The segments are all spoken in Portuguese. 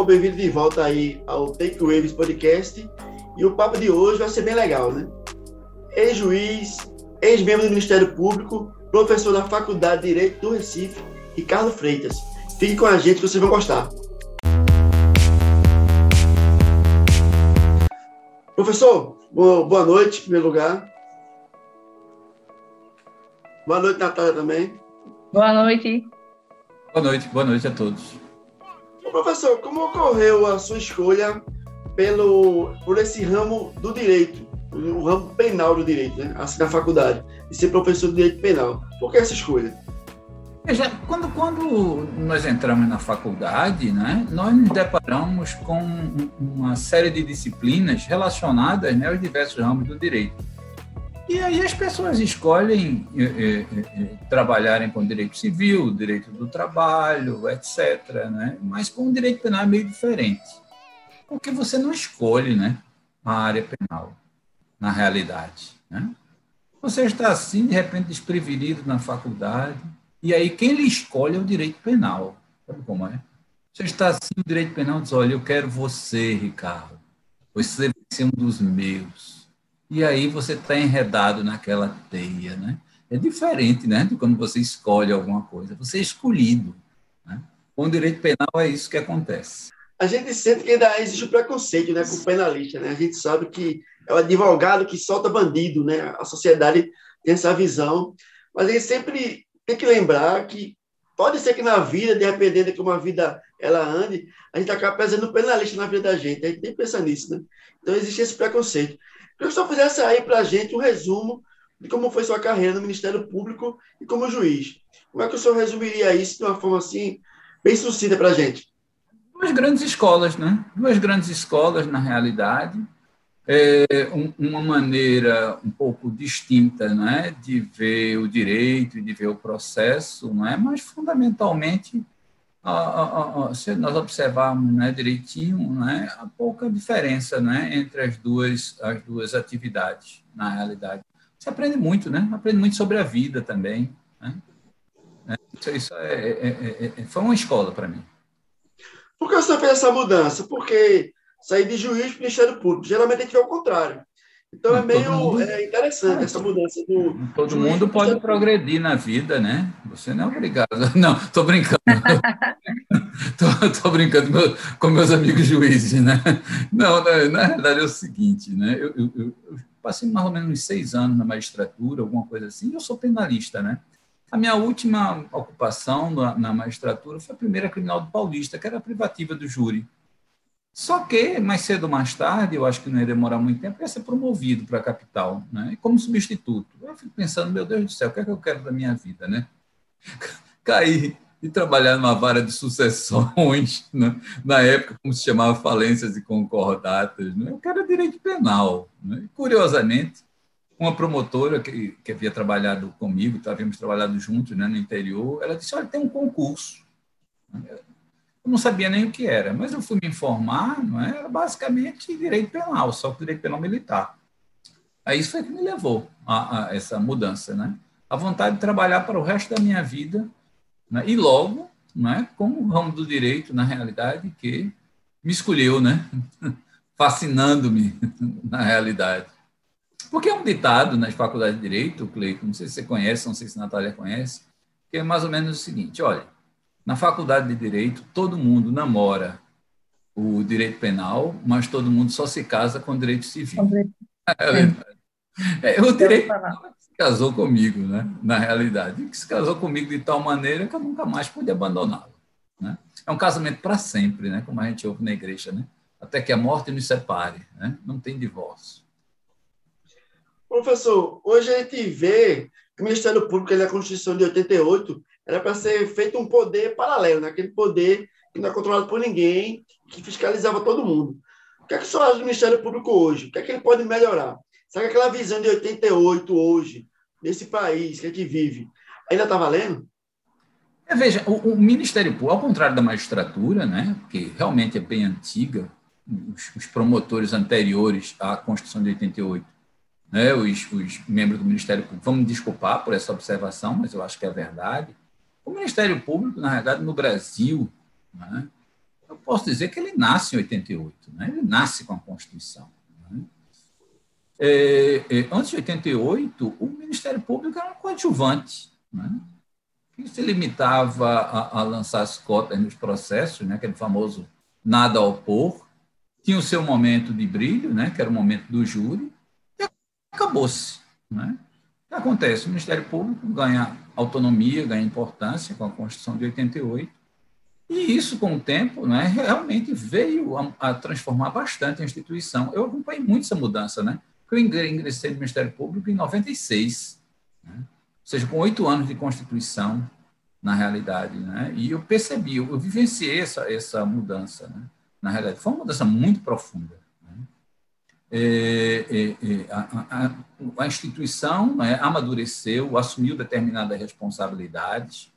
pessoal, bem-vindo de volta aí ao Take Waves Podcast. E o papo de hoje vai ser bem legal, né? Ex-juiz, ex-membro do Ministério Público, professor da Faculdade de Direito do Recife, Ricardo Freitas. Fique com a gente que vocês vão gostar. Professor, boa noite, em primeiro lugar. Boa noite, Natália, também. Boa noite. Boa noite, boa noite a todos. Professor, como ocorreu a sua escolha pelo, por esse ramo do direito, o ramo penal do direito, né? assim na faculdade, e ser professor de direito penal? Por que essa escolha? Veja, quando, quando nós entramos na faculdade, né, nós nos deparamos com uma série de disciplinas relacionadas né, aos diversos ramos do direito. E aí as pessoas escolhem eh, eh, eh, trabalharem com direito civil, direito do trabalho, etc. Né? Mas com direito penal é meio diferente. Porque você não escolhe né, a área penal, na realidade. Né? Você está assim, de repente, desprevenido na faculdade, e aí quem lhe escolhe é o direito penal. Sabe como é? Você está assim, o direito penal diz, olha, eu quero você, Ricardo. Você vai ser um dos meus e aí você está enredado naquela teia, né? É diferente, né, de quando você escolhe alguma coisa. Você é escolhido. Né? Com o direito penal é isso que acontece. A gente sente que ainda existe o preconceito, né, com o penalista, né? A gente sabe que é o advogado que solta bandido, né? A sociedade tem essa visão, mas a gente sempre tem que lembrar que pode ser que na vida, dependendo de como a vida ela ande, a gente acaba pesando penalista na vida da gente. A gente tem que pensar nisso, né? Então existe esse preconceito. Que o senhor fizesse aí para a gente um resumo de como foi sua carreira no Ministério Público e como juiz. Como é que o senhor resumiria isso de uma forma assim, bem sucinta para a gente? Duas grandes escolas, né? Duas grandes escolas, na realidade. É uma maneira um pouco distinta né, de ver o direito e de ver o processo, não é? mas fundamentalmente se nós observarmos né, direitinho, né, há pouca diferença né, entre as duas, as duas atividades, na realidade. Você aprende muito, né? Aprende muito sobre a vida também. Né? Isso, isso é, é, é, é foi uma escola para mim. Por que você fez essa mudança? Porque sair de juiz para o Ministério Público. Geralmente a gente vê o contrário. Então é meio mundo, é interessante essa mudança do. Todo mundo pode progredir na vida, né? Você não é obrigado. Não, estou brincando. Estou brincando com, meus amigos juízes, né? Não, na, na verdade é o seguinte, né? Eu, eu, eu, passei mais ou menos uns seis anos na magistratura, alguma coisa assim, e eu sou penalista, né? A minha última ocupação na, na magistratura foi a primeira criminal do Paulista, que era a privativa do júri. Só que, mais cedo ou mais tarde, eu acho que não ia demorar muito tempo, ia ser promovido para a capital, né? como substituto. Eu fico pensando, meu Deus do céu, o que é que eu quero da minha vida, né? Cair e trabalhar numa vara de sucessões, né? na época, como se chamava falências e concordatas. Né? Eu quero direito penal. Né? curiosamente, uma promotora que, que havia trabalhado comigo, havíamos trabalhado juntos né, no interior, ela disse, olha, tem um concurso. Eu não sabia nem o que era, mas eu fui me informar, não é? era basicamente direito penal, só que direito penal militar. Aí isso foi que me levou a, a essa mudança, né? A vontade de trabalhar para o resto da minha vida, né? e logo, não é? como o ramo do direito, na realidade, que me escolheu, né? fascinando-me na realidade. Porque é um ditado nas faculdades de direito, Cleiton, não sei se você conhece, não sei se a Natália conhece, que é mais ou menos o seguinte: olha, na faculdade de direito, todo mundo namora o direito penal, mas todo mundo só se casa com o direito civil. É, é, o direito penal se casou comigo, né? na realidade, que se casou comigo de tal maneira que eu nunca mais pude abandoná-lo. Né? É um casamento para sempre, né? como a gente ouve na igreja, né? até que a morte nos separe, né? não tem divórcio. Professor, hoje a gente vê que o Ministério Público, ele é a Constituição de 88, era para ser feito um poder paralelo, né? aquele poder que não é controlado por ninguém, que fiscalizava todo mundo. O que é que o senhor acha do Ministério Público hoje? O que é que ele pode melhorar? Será que aquela visão de 88 hoje, nesse país que a gente vive, ainda está valendo? É, veja, o, o, Ministério Público, ao contrário da magistratura, né, que realmente é bem antiga, os, os promotores anteriores à Constituição de 88, né, os, os membros do Ministério Público, vamos desculpar por essa observação, mas eu acho que é verdade, o Ministério Público, na verdade, no Brasil, né, eu posso dizer que ele nasce em 88, né? ele nasce com a Constituição. Né? É, é, antes de 88, o Ministério Público era um coadjuvante, né? que se limitava a, a, lançar as cotas nos processos, né? aquele famoso nada a opor, tinha o seu momento de brilho, né? que era o momento do júri, e acabou-se. Né? O que acontece? O Ministério Público ganha autonomia, ganha importância com a Constituição de 88, e isso, com o tempo, né, realmente veio a, a transformar bastante a instituição. Eu acompanhei muito essa mudança, né? Eu ingressei no Ministério Público em 96, né? ou seja, com oito anos de Constituição, na realidade, né? E eu percebi, eu, eu vivenciei essa, essa mudança, né? Na realidade, foi uma mudança muito profunda. É, é, é, a, a, a, instituição né, amadureceu, assumiu determinadas responsabilidades,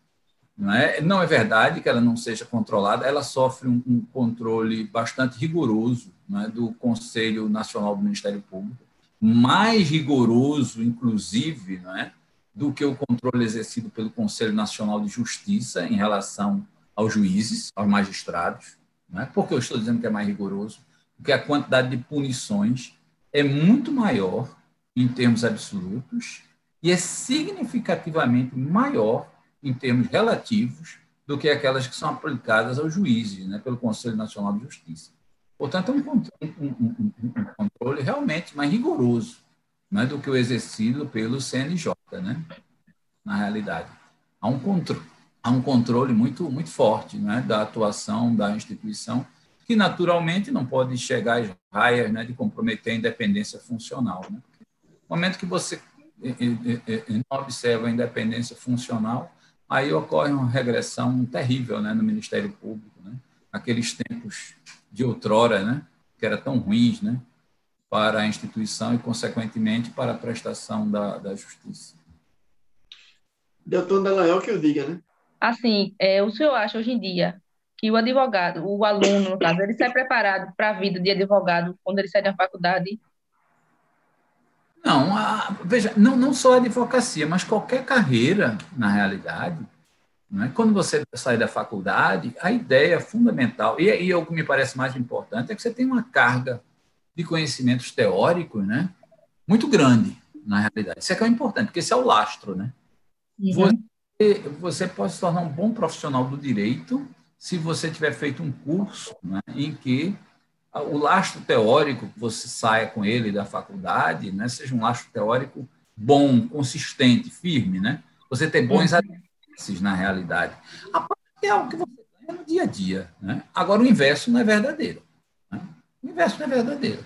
não é? não é verdade que ela não seja controlada, ela sofre um, um controle bastante rigoroso é? do Conselho Nacional do Ministério Público, mais rigoroso, inclusive, não é? do que o controle exercido pelo Conselho Nacional de Justiça em relação aos juízes, aos magistrados. Não é? Por que eu estou dizendo que é mais rigoroso? Porque a quantidade de punições é muito maior em termos absolutos e é significativamente maior em termos relativos do que aquelas que são aplicadas aos juízes, né, pelo Conselho Nacional de Justiça. Portanto, é um, um, um, um controle realmente mais rigoroso né, do que o exercido pelo CNJ, né, na realidade. Há um controle, há um controle muito, muito forte né, da atuação da instituição, que naturalmente não pode chegar às raias né, de comprometer a independência funcional. Né? No momento que você não observa a independência funcional, aí ocorre uma regressão terrível né, no Ministério Público, né? aqueles tempos de outrora, né, que eram tão ruins né, para a instituição e, consequentemente, para a prestação da, da justiça. Doutor Delael que eu diga, né? Assim, é, o senhor acha hoje em dia que o advogado, o aluno, no caso, ele sai preparado para a vida de advogado quando ele sai da faculdade não, a, veja, não, não só a advocacia, mas qualquer carreira, na realidade, né? quando você sai da faculdade, a ideia fundamental, e, e o que me parece mais importante, é que você tem uma carga de conhecimentos teóricos né? muito grande, na realidade. Isso é que é importante, porque esse é o lastro. Né? Uhum. Você, você pode se tornar um bom profissional do direito se você tiver feito um curso né, em que o lastro teórico que você saia com ele da faculdade, né, seja um lastro teórico bom, consistente, firme, né? Você ter bons uhum. alicerces na realidade. A parte é algo que você ganha no dia a dia, né? Agora o inverso não é verdadeiro. Né? O inverso não é verdadeiro.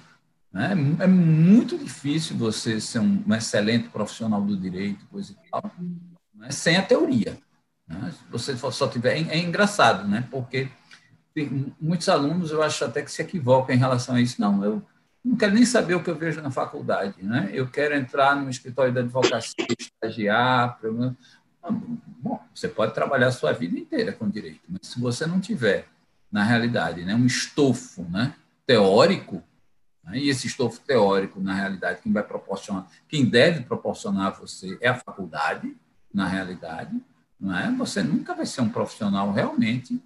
Né? É muito difícil você ser um, um excelente profissional do direito, coisa e tal, né? sem a teoria. Né? Você só tiver é, é engraçado, né? Porque tem muitos alunos, eu acho até que se equivocam em relação a isso. Não, eu não quero nem saber o que eu vejo na faculdade, né? Eu quero entrar no escritório de advocacia, estagiar. Bom, você pode trabalhar a sua vida inteira com direito, mas se você não tiver, na realidade, né, um estofo né, teórico, né, e esse estofo teórico, na realidade, quem vai proporcionar, quem deve proporcionar a você é a faculdade, na realidade, não é? Você nunca vai ser um profissional realmente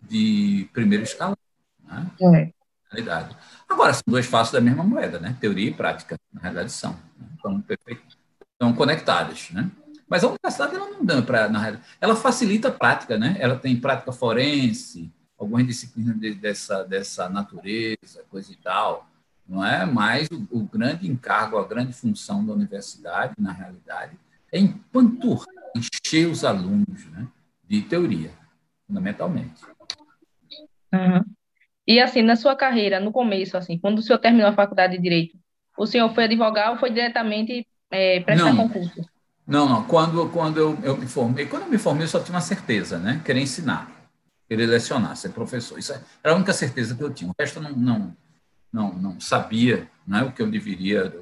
de primeiro escalão. Né? É. Realidade. Agora, são duas faces da mesma moeda, né? Teoria e prática, na realidade, são. Né? Estão, estão conectadas, né? Mas a universidade ela não dá para, na realidade, ela facilita a prática, né? Ela tem prática forense, algumas disciplinas de, dessa, dessa natureza, coisa e tal, não é? Mas o, o, grande encargo, a grande função da universidade, na realidade, é empanturrar, encher os alunos né? de teoria, fundamentalmente. Uhum. E assim, na sua carreira, no começo, assim, quando o senhor terminou a faculdade de Direito, o senhor foi advogado ou foi diretamente é, prestar não, concurso? Não, não. Quando, quando eu, eu me formei, quando eu me formei, eu só tinha uma certeza, né? Querer ensinar, querer lecionar, ser professor. Isso era a única certeza que eu tinha. O resto eu não, não, não, não sabia né, o que eu deveria,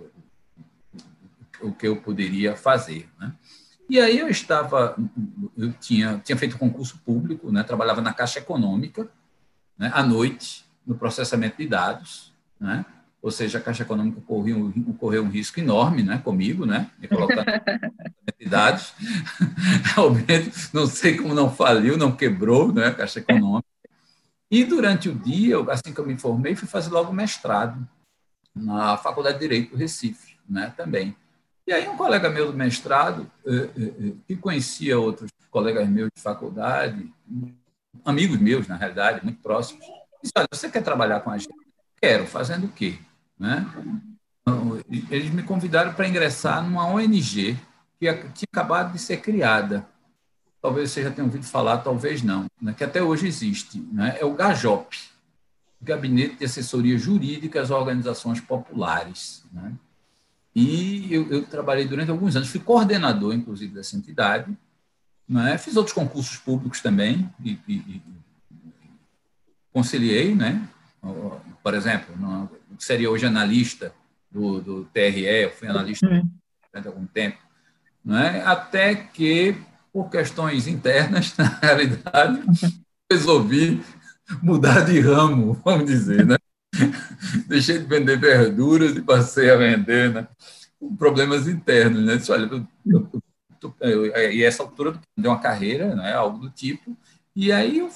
o que eu poderia fazer, né? E aí eu estava, eu tinha, tinha feito concurso público, né, trabalhava na Caixa Econômica, né, à noite, no processamento de dados, né? ou seja, a Caixa Econômica correu, correu um risco enorme né, comigo, né, de colocar de dados. Realmente, não sei como não faliu, não quebrou né, a Caixa Econômica. E durante o dia, assim que eu me formei, fui fazer logo mestrado na Faculdade de Direito do Recife, né, também. E aí um colega meu do mestrado, eh, eh, eh, que conhecia outros colegas meus de faculdade, amigos meus, na realidade, muito próximos, disse, olha, você quer trabalhar com a gente? Quero, fazendo o quê? Né? Então, eles me convidaram para ingressar numa ONG que tinha acabado de ser criada. Talvez você já tenha ouvido falar, talvez não, né? que até hoje existe. Né? É o GAJOP, Gabinete de Assessoria Jurídica às Organizações Populares. Né? E eu, eu, trabalhei durante alguns anos, fui coordenador, inclusive, dessa entidade. Né? Fiz outros concursos públicos também e, e, e conciliei, né? Por exemplo, seria hoje analista do, do TRE, eu fui analista uhum. durante algum tempo, né? até que, por questões internas, na realidade, resolvi mudar de ramo, vamos dizer, né? Deixei de vender verduras e passei a vender, né? Com problemas internos, né? Disse, olha, eu, eu, eu, e essa altura deu uma carreira, né? Algo do tipo. E aí eu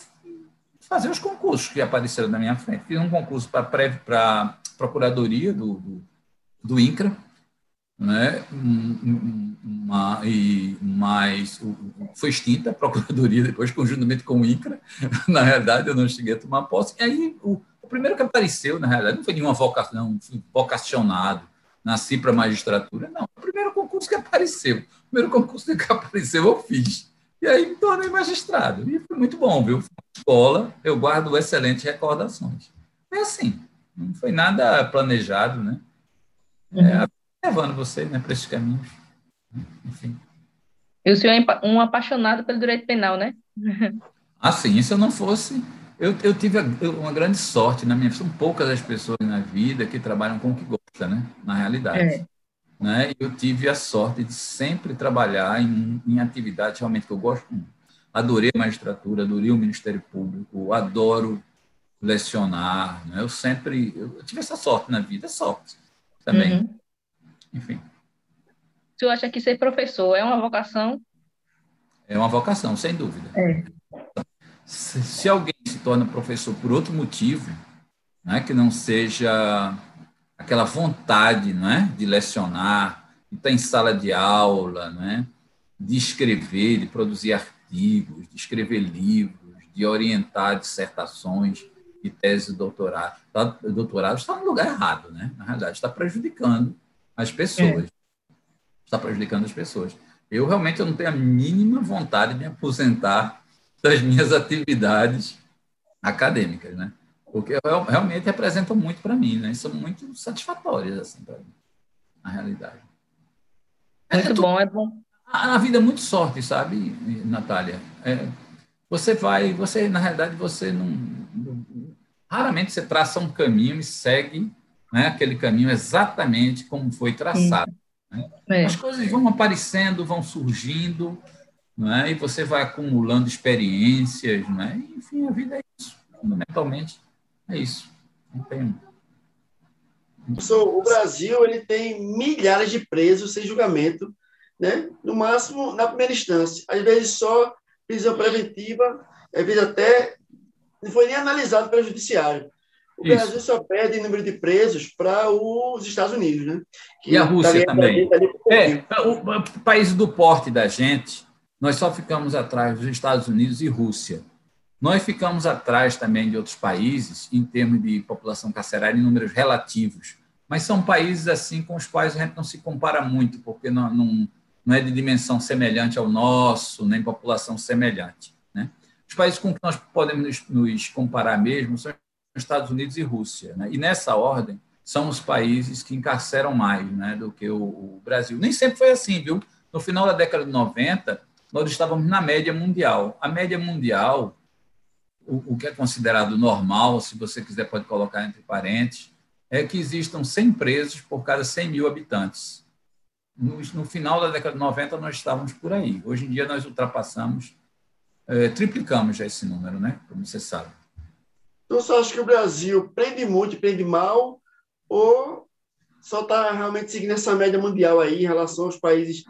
fazer os concursos que apareceram na minha frente. Fiz um concurso para procuradoria do, do, do, INCRA, né? Uma, e mais foi extinta a procuradoria depois conjuntamente com o INCRA. Na realidade, eu não cheguei a tomar posse. E aí o primeiro que apareceu, na realidade, não foi nenhuma vocação, não fui vocacionado, nasci para magistratura, não. O primeiro concurso que apareceu, o primeiro concurso que apareceu eu fiz. E aí me tornei magistrado. E foi muito bom, viu? Escola, eu guardo excelentes recordações. É assim, não foi nada planejado, né? É, uhum. levando você né, para esses caminhos. Enfim. E o senhor é um apaixonado pelo direito penal, né? Ah, sim. Se eu não fosse, eu, eu tive uma grande sorte na minha. São poucas as pessoas na vida que trabalham com o que gostam, né? Na realidade. É. Né? Eu tive a sorte de sempre trabalhar em, em atividades realmente que eu gosto muito. Adorei a magistratura, adorei o Ministério Público, adoro lecionar. Né? Eu sempre eu tive essa sorte na vida, sorte também. Uhum. Enfim. Senhor acha que ser professor é uma vocação? É uma vocação, sem dúvida. É se, se alguém torna professor por outro motivo, né, que não seja aquela vontade né, de lecionar, de estar em sala de aula, né, de escrever, de produzir artigos, de escrever livros, de orientar dissertações e tese de doutorado. Tá, doutorado está no lugar errado, né? na realidade, está prejudicando as pessoas. É. Está prejudicando as pessoas. Eu realmente eu não tenho a mínima vontade de me aposentar das minhas atividades acadêmicas, né? Porque realmente representam muito para mim, né? São muito satisfatórias, assim, para mim, na realidade. Muito é, bom, é bom. A, a, vida é muito sorte, sabe, Natália? É, você vai, você, na realidade, você não, não, Raramente você traça um caminho e segue né, aquele caminho exatamente como foi traçado. Né? É. As coisas vão aparecendo, vão surgindo, é? e você vai acumulando experiências, é? enfim, a vida é isso, fundamentalmente é isso. Não tem... O Brasil ele tem milhares de presos sem julgamento, né? no máximo na primeira instância, às vezes só prisão preventiva, às vezes até não foi nem analisado pelo judiciário. O Isso. Brasil só perde em número de presos para os Estados Unidos, né? Que e a Rússia tá também. Tá é, o, o país do porte da gente, nós só ficamos atrás dos Estados Unidos e Rússia. Nós ficamos atrás também de outros países em termos de população carcerária em números relativos, mas são países assim com os quais a gente não se compara muito, porque não, não, não é de dimensão semelhante ao nosso, nem população semelhante. Né? Os países com que nós podemos nos, comparar mesmo são os Estados Unidos e Rússia. Né? E nessa ordem, são os países que encarceram mais né, do que o, o Brasil. Nem sempre foi assim, viu? No final da década de 90, nós estávamos na média mundial. A média mundial, o, o que é considerado normal, se você quiser pode colocar entre parênteses, é que existam 100 presos por cada 100 mil habitantes. No, no, final da década de 90, nós estávamos por aí. Hoje em dia, nós ultrapassamos, é, triplicamos já esse número, né? como você sabe. Então, você acha que o Brasil prende muito prende mal, ou só está realmente seguindo essa média mundial aí em relação aos países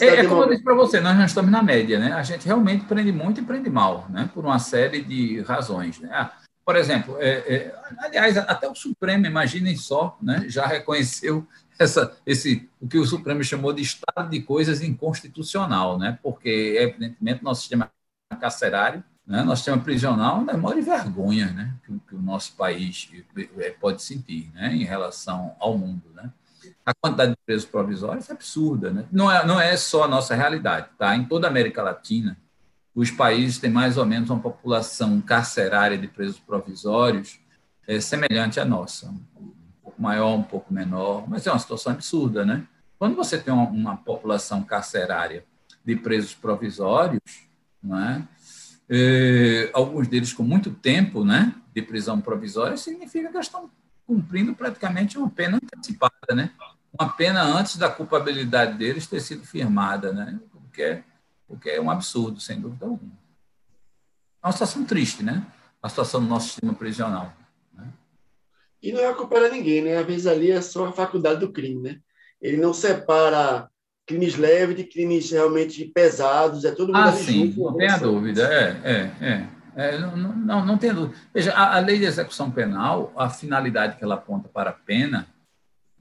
é, é, como eu disse para você, nós não estamos na média, né? A gente realmente prende muito e prende mal, né? Por uma série de razões. Né? Ah, por exemplo, é, é, aliás, até o Supremo, imaginem só, né, já reconheceu essa, esse, o que o Supremo chamou de estado de coisas inconstitucional, né, porque, evidentemente, nosso sistema carcerário, né, nosso sistema prisional, é a maior vergonha né, que, que, o nosso país é, pode sentir né, em relação ao mundo. Né. A quantidade de presos provisórios é absurda. Né? Não, é, não é só a nossa realidade. Tá? Em toda a América Latina, os países têm mais ou menos uma população carcerária de presos provisórios é, semelhante à nossa, um pouco maior, um pouco menor, mas é uma situação absurda, né? Quando você tem uma, uma população carcerária de presos provisórios, não é? É, alguns deles com muito tempo né, de prisão provisória, significa que estão cumprindo praticamente uma pena antecipada, né? Uma pena antes da culpabilidade deles ter sido firmada, né? porque é o que é um absurdo, sem dúvida alguma. É uma situação triste, né? A situação do nosso sistema prisional. Né? E não é culpa de ninguém, né? Às vezes ali é só a faculdade do crime, né? Ele não separa crimes leves de crimes realmente pesados, é todo mundo Ah, sim, junto, não tenha dúvida, é, é, é. é não, não, não tem dúvida. Veja, a, a, lei de execução penal, a finalidade que ela aponta para a pena,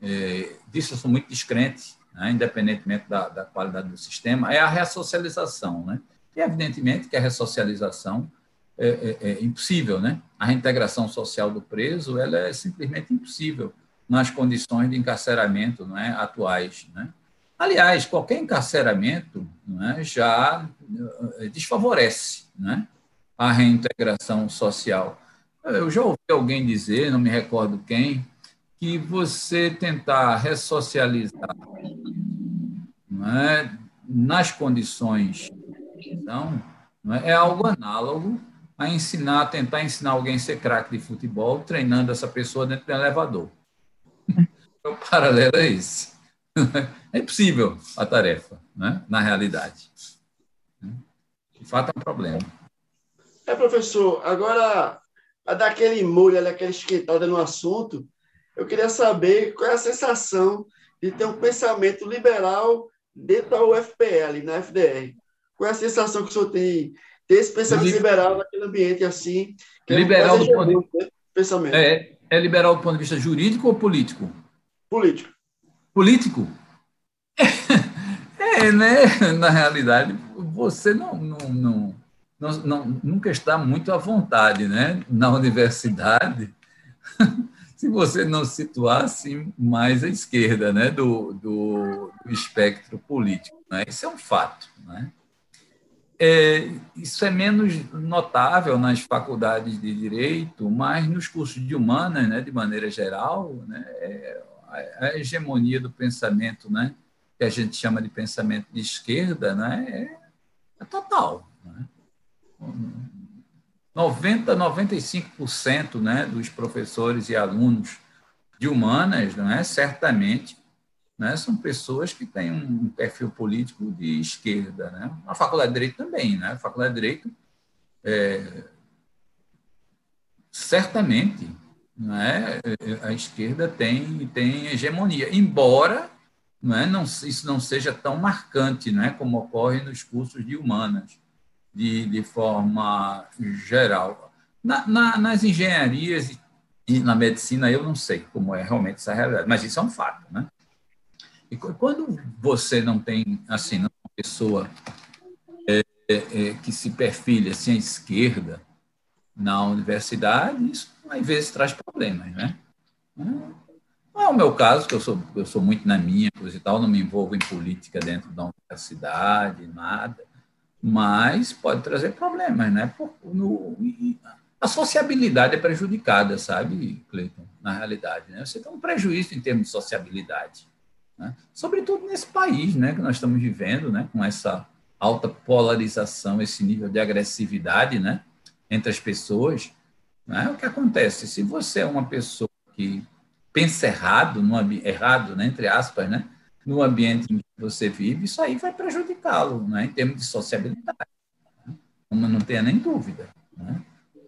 é, disso eu sou muito descrente, né, independentemente da, da, qualidade do sistema, é a ressocialização. Né? E, evidentemente, que a ressocialização é, é, é, impossível. Né? A reintegração social do preso ela é simplesmente impossível nas condições de encarceramento não é, atuais. Né? Aliás, qualquer encarceramento é, já é, desfavorece né, a reintegração social. Eu já ouvi alguém dizer, não me recordo quem, que você tentar ressocializar é, nas condições então, é, é algo análogo a ensinar, tentar ensinar alguém a ser craque de futebol, treinando essa pessoa dentro do elevador. o paralelo é esse. É impossível a tarefa, né? na realidade. De fato, é um problema. É, professor, agora, a dar aquele molho, aquela esquentada no assunto, eu queria saber qual é a sensação de ter um pensamento liberal dentro da UFPL, na FDR. Qual é a sensação que o senhor tem ter esse pensamento liberal naquele ambiente assim? liberal do ponto de vista... pensamento. É, é liberal do ponto de vista jurídico ou político? Político. Político? É, né? Na realidade, você não, não, não, não, não nunca está muito à vontade, né? Na universidade se você não situasse mais à esquerda né, do, do, do espectro político. Né? Isso é um fato. Né? É, isso é menos notável nas faculdades de direito, mas nos cursos de humanas, né, de maneira geral, né, é, a hegemonia do pensamento, né, que a gente chama de pensamento de esquerda, né, é, é total. Né? 90, 95% né, dos professores e alunos de humanas, não é? certamente, né, são pessoas que têm um perfil político de esquerda. Né? A Faculdade de Direito também. Né? A Faculdade de Direito, é, certamente, né, a esquerda tem, tem hegemonia, embora não é, não, isso não seja tão marcante né, como ocorre nos cursos de humanas de, de forma geral. Na, na, nas engenharias e na medicina, eu não sei como é realmente essa realidade, mas isso é um fato. Né? E quando você não tem, assim, uma pessoa é, é, é, que se perfilha assim, à esquerda na universidade, isso às vezes traz problemas, né? Não é o meu caso, que eu sou, eu sou muito na minha, coisa e tal, não me envolvo em política dentro da universidade, nada mas pode trazer problemas, né? Por, no, a sociabilidade é prejudicada, sabe, Cleiton, na realidade. Né? Você tem um prejuízo em termos de sociabilidade. Né? Sobretudo nesse país né, que nós estamos vivendo, né, com essa alta polarização, esse nível de agressividade né, entre as pessoas. Né? O que acontece? Se você é uma pessoa que pensa errado, no, errado né, entre aspas, né, no ambiente em que você vive, isso aí vai prejudicá-lo, né, em termos de sociabilidade. Né? Não tenha nem dúvida. Né?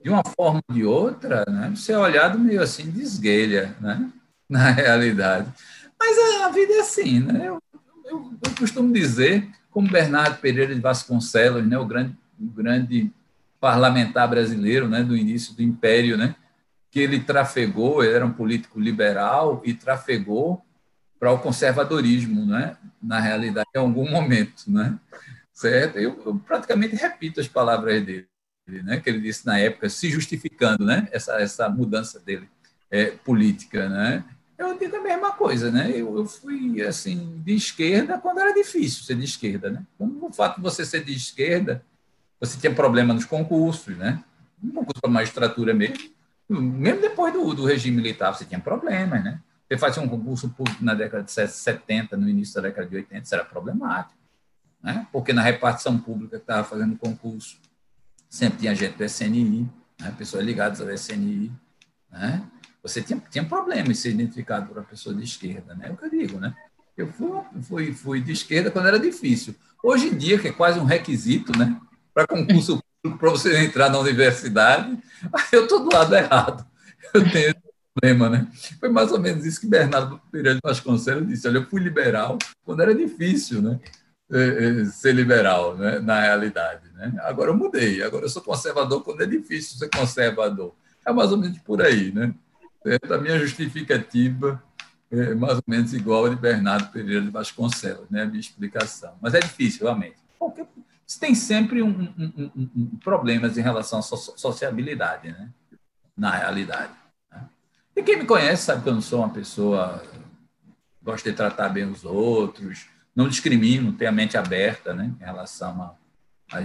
De uma forma ou de outra, né, você é olhado meio assim de esguelha, né, na realidade. Mas a, vida é assim, né? Eu, eu, eu, costumo dizer, como Bernardo Pereira de Vasconcelos, né, o grande, o grande parlamentar brasileiro, né, do início do Império, né, que ele trafegou, ele era um político liberal e trafegou para o conservadorismo, né, na realidade, em algum momento, né, certo? Eu, eu praticamente repito as palavras dele, né, que ele disse na época, se justificando, né, essa essa mudança dele é, política, né? Eu digo a mesma coisa, né? Eu, eu, fui assim de esquerda quando era difícil ser de esquerda, né? Como o fato de você ser de esquerda, você tinha problema nos concursos, né? Um concurso para magistratura mesmo, mesmo depois do, do regime militar, você tinha problemas, né? Você fazia um concurso público na década de 70, no início da década de 80, isso era problemático, né? Porque na repartição pública que estava fazendo concurso, sempre tinha gente do SNI, né? pessoas ligadas ao SNI, né? você tinha, tinha problema em ser identificado por uma pessoa de esquerda, né? É o que eu digo, né? Eu fui, fui, fui de esquerda quando era difícil. Hoje em dia, que é quase um requisito, né? Para concurso público, para você entrar na universidade, eu estou do lado errado. Eu tenho problema, né? Foi mais ou menos isso que Bernardo Pereira de Vasconcelos disse. Olha, eu fui liberal quando era difícil, né? É, é, ser liberal, né? na realidade. Né? Agora eu mudei, agora eu sou conservador quando é difícil ser conservador. É mais ou menos por aí, né? Certo? A minha justificativa é mais ou menos igual a de Bernardo Pereira de Vasconcelos, né? a minha explicação. Mas é difícil, realmente. Porque tem sempre um, um, um problemas em relação à sociabilidade, né? na realidade. E quem me conhece sabe que eu não sou uma pessoa gosto de tratar bem os outros, não discrimino, tenho a mente aberta né? em relação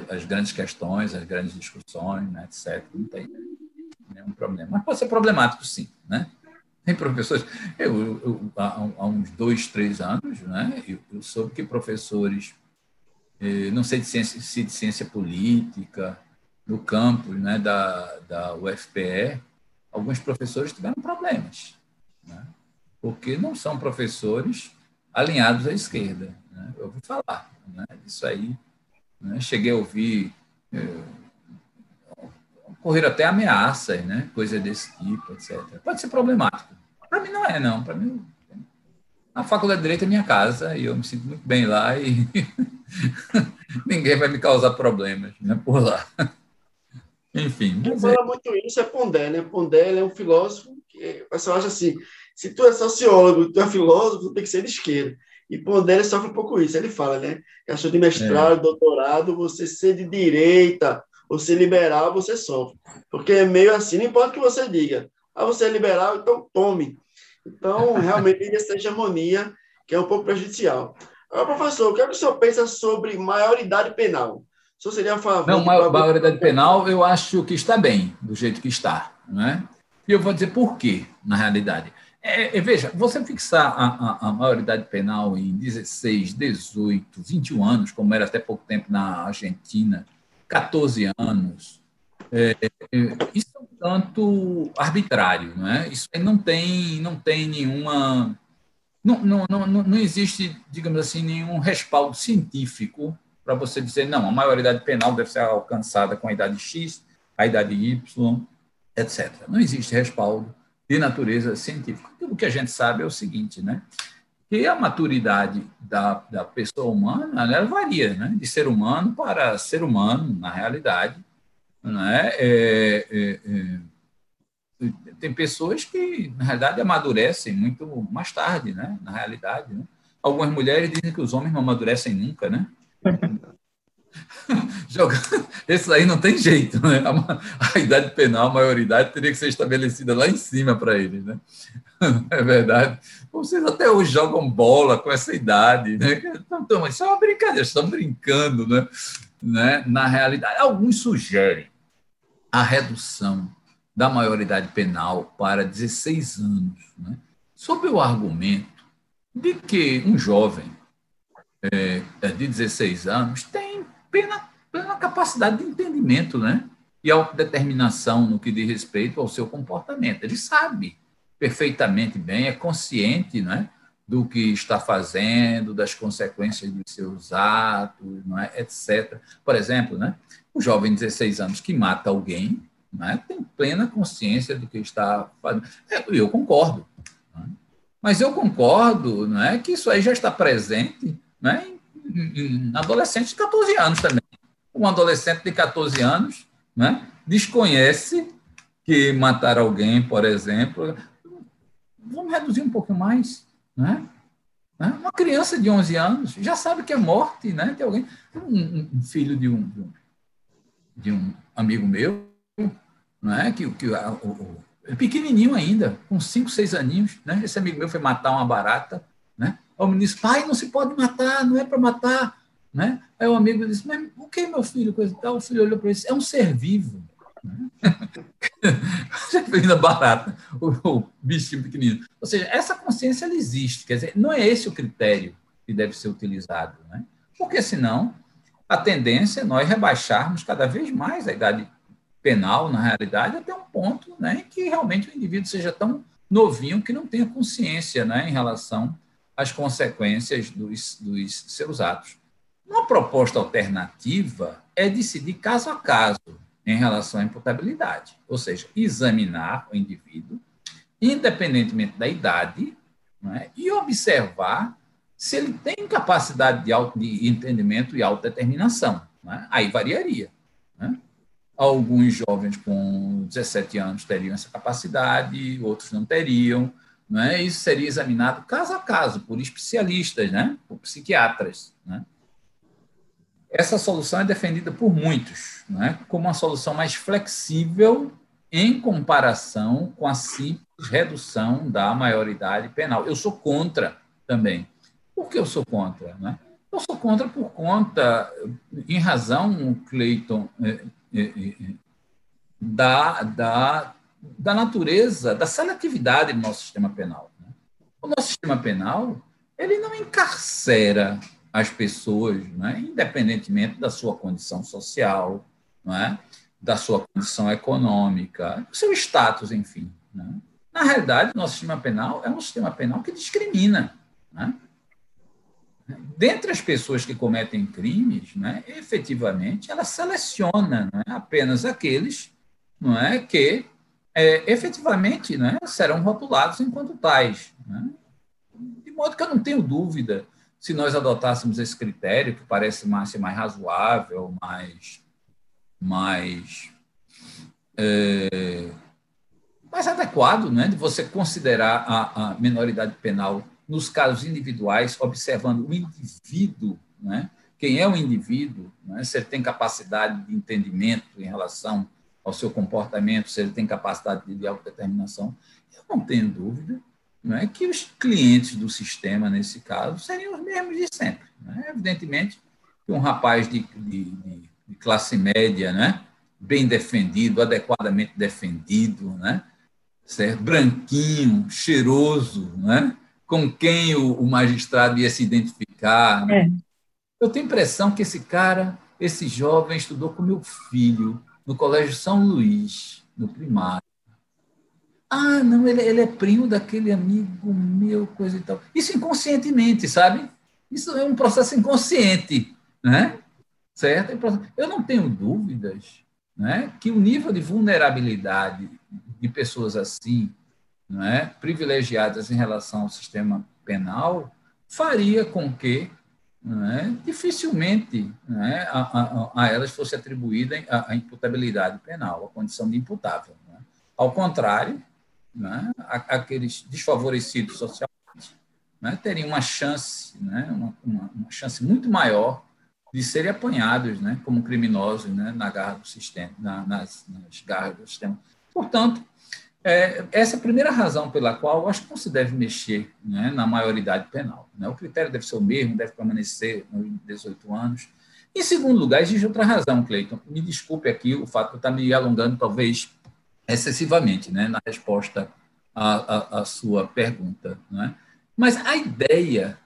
às grandes questões, às grandes discussões, né? etc. Não tem nenhum problema. Mas pode ser problemático, sim. Né? Tem professores. Eu, eu há, há, uns dois, três anos, né, eu, eu soube que professores, eh, não sei de ciência, se de ciência política, no campus né, da, da UFPE, alguns professores tiveram problemas, né, porque não são professores alinhados à esquerda. Né, eu ouvi falar né, disso aí. Né, cheguei a ouvir. Eh, ocorreram até ameaças, né? Coisa desse tipo, etc. Pode ser problemático. Para mim não é, não. Para mim, a faculdade de direito é minha casa e eu me sinto muito bem lá e ninguém vai me causar problemas, né? Por lá. Enfim. Quem fala é... muito isso é Pondé, né? Pondé é um filósofo que o pessoal acha assim: se tu é sociólogo, tu é filósofo, tu tem que ser de esquerda. E Pondé sofre um pouco isso. Ele fala, né? Achou de mestrado, é. doutorado, você ser de direita, você liberal, você sofre. Porque é meio assim, não importa o que você diga. Ah, você é liberal, então tome. Então, realmente, essa hegemonia que é um pouco prejudicial. Agora, professor, o que, é que o senhor pensa sobre maioridade penal? O senhor seria a favor... Não, maioridade penal, eu acho que está bem, do jeito que está. Né? E eu vou dizer por quê, na realidade. É, é, veja, você fixar a, a, a, maioridade penal em 16, 18, 21 anos, como era até pouco tempo na Argentina, 14 anos. É, é, isso é um tanto arbitrário, não é? Isso não tem, não tem nenhuma. Não, não, não, não existe, digamos assim, nenhum respaldo científico para você dizer, não, a maioridade penal deve ser alcançada com a idade X, a idade Y, etc. Não existe respaldo de natureza científica. O que a gente sabe é o seguinte, né? que a maturidade da, da pessoa humana ela varia, né? de ser humano para ser humano, na realidade. Né? É, é, é, tem pessoas que, na realidade, amadurecem muito mais tarde, né? na realidade. Né? Algumas mulheres dizem que os homens não amadurecem nunca, né? Esse aí não tem jeito, né? A, idade penal, a maioridade, teria que ser estabelecida lá em cima para eles, né? É verdade. Vocês até hoje jogam bola com essa idade, né? Então, isso é uma brincadeira, estão brincando, né? né? Na realidade, alguns sugerem a redução da maioridade penal para 16 anos, né? sob o argumento de que um jovem é, de 16 anos tem plena, plena capacidade de entendimento, né? E autodeterminação no que diz respeito ao seu comportamento. Ele sabe perfeitamente bem, é consciente, né? do que está fazendo, das consequências dos seus atos, não é? etc. Por exemplo, né? o jovem de 16 anos que mata alguém né? tem plena consciência do que está fazendo. É, eu concordo. Né? Mas eu concordo né, que isso aí já está presente né, adolescente de 14 anos também. Um adolescente de 14 anos né, desconhece que matar alguém, por exemplo, vamos reduzir um pouco mais, né? né? Uma criança de 11 anos já sabe que é morte, né? Tem alguém, um, um filho de um, de um amigo meu, não é? Que, que o, o, é pequenininho ainda, com 5, 6 aninhos, né? Esse amigo meu foi matar uma barata, né? O menino disse, pai, não se pode matar, não é para matar, né? Aí o amigo disse, mas o que, meu filho? Coisa tal. O filho olhou para ele disse, é um ser vivo. Você ainda barata, o, o bichinho pequenino. Ou seja, essa consciência ela existe, quer dizer, não é esse o critério que deve ser utilizado, né? Porque senão a tendência é nós rebaixarmos cada vez mais a idade penal, na realidade, até um ponto né, em que realmente o indivíduo seja tão novinho que não tenha consciência né, em relação às consequências dos, dos seus atos. Uma proposta alternativa é decidir caso a caso em relação à imputabilidade, ou seja, examinar o indivíduo, independentemente da idade, é? e observar se ele tem capacidade de, auto, de entendimento e autodeterminação. É? Aí variaria. É? Alguns jovens com 17 anos teriam essa capacidade, outros não teriam. É? Isso seria examinado caso a caso por especialistas, né? por psiquiatras. Né? Essa solução é defendida por muitos né? como uma solução mais flexível em comparação com a simples redução da maioridade penal. Eu sou contra também. Por que eu sou contra? Né? Eu sou contra por conta, em razão, Cleiton, é, é, é, da, da, da natureza, da seletividade do nosso sistema penal. Né? O nosso sistema penal ele não encarcera as pessoas, né? independentemente da sua condição social, é? da sua condição econômica, do seu status, enfim. Né? Na realidade, nosso sistema penal é um sistema penal que discrimina. Né? dentre as pessoas que cometem crimes, né, efetivamente, ela seleciona né, apenas aqueles não é, que é, efetivamente né, serão rotulados enquanto tais. Né? De modo que eu não tenho dúvida se nós adotássemos esse critério, que parece mais, mais razoável, mais, mais, é, mais adequado, né, de você considerar a, a minoridade penal nos casos individuais, observando o indivíduo, né? quem é o indivíduo, né? se ele tem capacidade de entendimento em relação ao seu comportamento, se ele tem capacidade de autodeterminação, eu não tenho dúvida não é que os clientes do sistema, nesse caso, seriam os mesmos de sempre. Né? Evidentemente que um rapaz de, de, de, classe média, né? bem defendido, adequadamente defendido, né? certo? branquinho, cheiroso, né? com quem o, o magistrado ia se identificar. Né? É. Eu tenho a impressão que esse cara, esse jovem, estudou com meu filho no Colégio São Luís, no primário. Ah, não, ele, ele é primo daquele amigo meu, coisa e tal. Isso inconscientemente, sabe? Isso é um processo inconsciente, né? Certo? Eu não tenho dúvidas né, que o nível de vulnerabilidade de pessoas assim não é, privilegiadas em relação ao sistema penal, faria com que é, dificilmente é, a, a, a, elas fosse atribuída a, a, imputabilidade penal, a condição de imputável. É. Ao contrário, aqueles desfavorecidos socialmente teriam uma chance, uma, uma, uma, chance muito maior de serem apanhados como criminosos na garra do sistema, na, nas, nas garras do sistema. Portanto, é, essa é a primeira razão pela qual eu acho que não se deve mexer né, na maioridade penal. Né? O critério deve ser o mesmo, deve permanecer nos 18 anos. Em segundo lugar, existe outra razão, Cleiton. Me desculpe aqui o fato de eu estar me alongando, talvez excessivamente, né, na resposta à, à, à sua pergunta. Né? Mas a ideia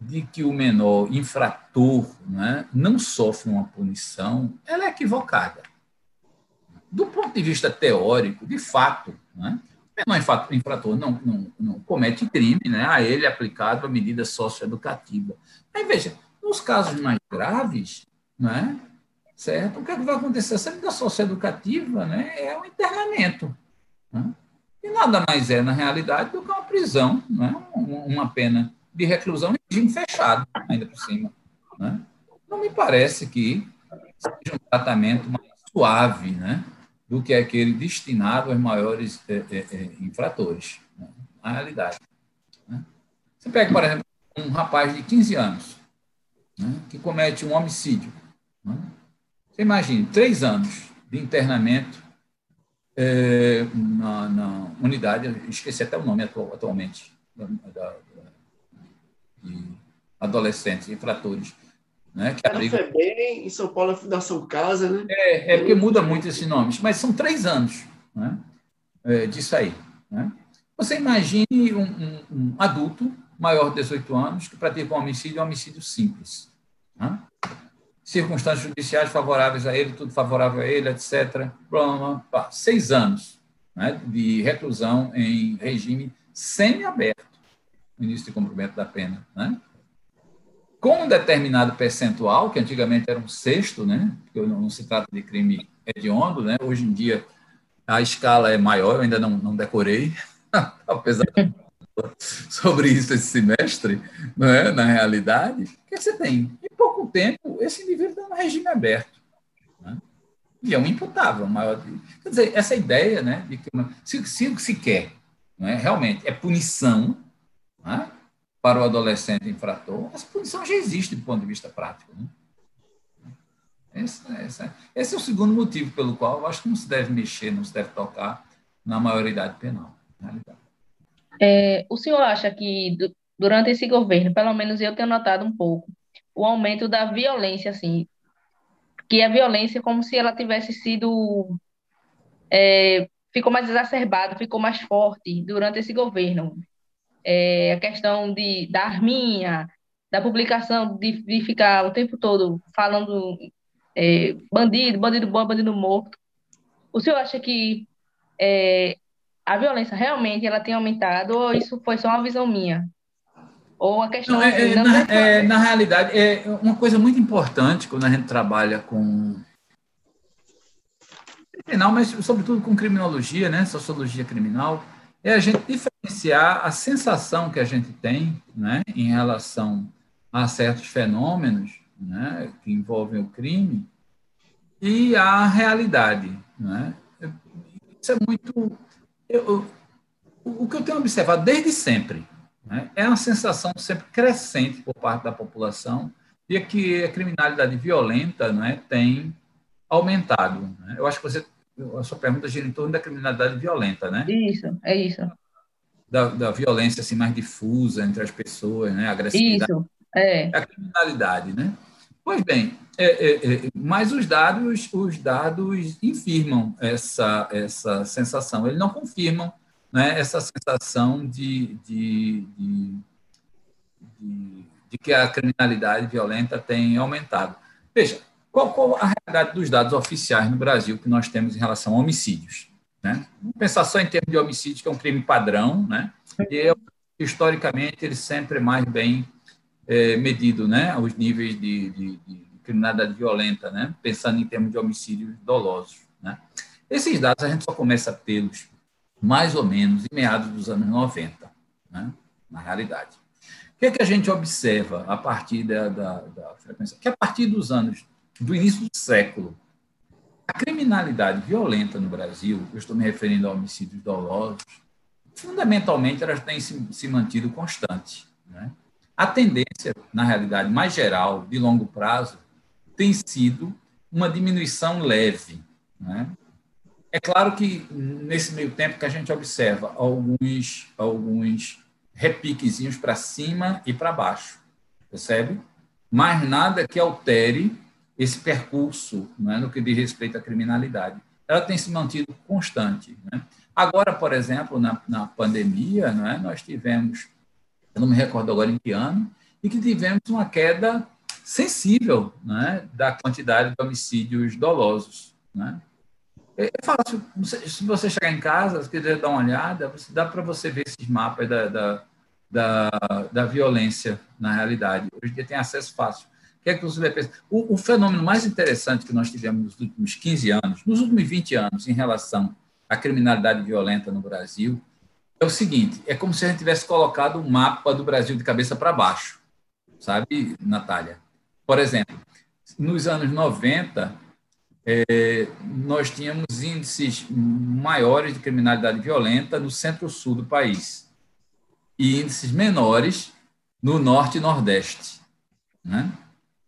de que o menor infrator né, não sofre uma punição, ela é equivocada. Do ponto de vista teórico, de fato, né, o menor infrator não, não, não comete crime, né, a ele é aplicado a medida socioeducativa. Aí, veja, nos casos mais graves, né, certo? o que, é que vai acontecer? Essa medida socioeducativa né, é o internamento. Né? E nada mais é, na realidade, do que uma prisão, né? uma pena de reclusão em regime fechado, ainda por cima. Né? Não me parece que seja um tratamento mais suave né, do que aquele destinado aos maiores é, é, é, infratores, né, na realidade. Né? Você pega, por exemplo, um rapaz de 15 anos né, que comete um homicídio. Né? Você imagine, três anos de internamento é, na, na, unidade, esqueci até o nome atual, atualmente, da, da, de adolescentes, infratores. Né, que abriga... FEBEM, em São Paulo, a Fundação Casa, né? É, é porque muda muito esses nomes, mas são três anos né, é, disso aí. Né? Você imagine um, um, um, adulto maior de 18 anos que pratica um homicídio, um homicídio simples. Né? Circunstâncias judiciais favoráveis a ele, tudo favorável a ele, etc. Broma, pá, seis anos né, de reclusão em regime semi-aberto início de cumprimento da pena. Né? Com um determinado percentual, que antigamente era um sexto, né? porque não, não se trata de crime hediondo, né? hoje em dia a escala é maior, eu ainda não, não decorei, apesar de sobre isso esse semestre, não é? na realidade, que você tem, em pouco tempo, esse indivíduo está no regime aberto. Né? E é um imputável. Maior. Quer dizer, essa ideia né, de que se, se, se quer, não é? realmente, é punição né, para o adolescente infrator, essa punição já existe do ponto de vista prático. Né? Esse, esse, esse, é o segundo motivo pelo qual eu acho que não se deve mexer, não se deve tocar na maioridade penal. É, o senhor acha que durante esse governo, pelo menos eu tenho notado um pouco, o aumento da violência, assim, que a violência como se ela tivesse sido é, ficou mais exacerbada, ficou mais forte durante esse governo. É, a questão de da arminha, da publicação de, de ficar o tempo todo falando é, bandido, bandido bom, bandido morto. O senhor acha que é, a violência realmente ela tem aumentado ou isso foi só uma visão minha? Ou a questão... Não, é, é, na, é, na realidade, é uma coisa muito importante quando a gente trabalha com penal, mas sobretudo com criminologia, né, sociologia criminal, é a gente diferenciar a sensação que a gente tem, né, em relação a certos fenômenos, né, que envolvem o crime e a realidade, né? Isso é muito eu, o que eu tenho observado desde sempre né, é uma sensação sempre crescente por parte da população de que a criminalidade violenta né, tem aumentado. Né? Eu acho que você, a sua pergunta gira em torno da criminalidade violenta, né? Isso, é isso. Da, da violência assim, mais difusa entre as pessoas, né? Agressividade. Isso, é. A criminalidade, né? Pois bem, é, é, é, mas os dados, os dados infirmam essa, essa sensação, eles não confirmam né, essa sensação de, de, de, de, de que a criminalidade violenta tem aumentado. Veja, qual, a realidade dos dados oficiais no Brasil que nós temos em relação a homicídios? Né? Vamos pensar só em termos de homicídio, que é um crime padrão, né? e historicamente ele sempre é mais bem é, medido, né? os níveis de, de, de criminalidade violenta, né? pensando em termos de homicídios dolosos. Né? Esses dados a gente só começa a tê-los mais ou menos em meados dos anos 90, né? na realidade. O que, é que a gente observa a partir da, da, da frequência? Que a partir dos anos, do início do século, a criminalidade violenta no Brasil, eu estou me referindo a homicídios dolosos, fundamentalmente elas têm se, se mantido constante. Né? A tendência, na realidade, mais geral, de longo prazo, tem sido uma diminuição leve. Né? É claro que nesse meio tempo que a gente observa alguns, alguns repiquezinhos para cima e para baixo, percebe? Mas nada que altere esse percurso né, no que diz respeito à criminalidade. Ela tem se mantido constante. Né? Agora, por exemplo, na, na pandemia, né, nós tivemos, eu não me recordo agora em que ano, e que tivemos uma queda sensível né, da quantidade de homicídios dolosos. Né? É fácil, se você chegar em casa, se quiser dar uma olhada, dá para você ver esses mapas da, da, da, da, violência na realidade. Hoje em dia tem acesso fácil. O que é que você pensa? O, o fenômeno mais interessante que nós tivemos nos últimos 15 anos, nos últimos 20 anos, em relação à criminalidade violenta no Brasil, é o seguinte: é como se a gente tivesse colocado um mapa do Brasil de cabeça para baixo. Sabe, Natália? Por exemplo, nos anos 90, é, nós tínhamos índices maiores de criminalidade violenta no centro-sul do país e índices menores no norte e nordeste. Né?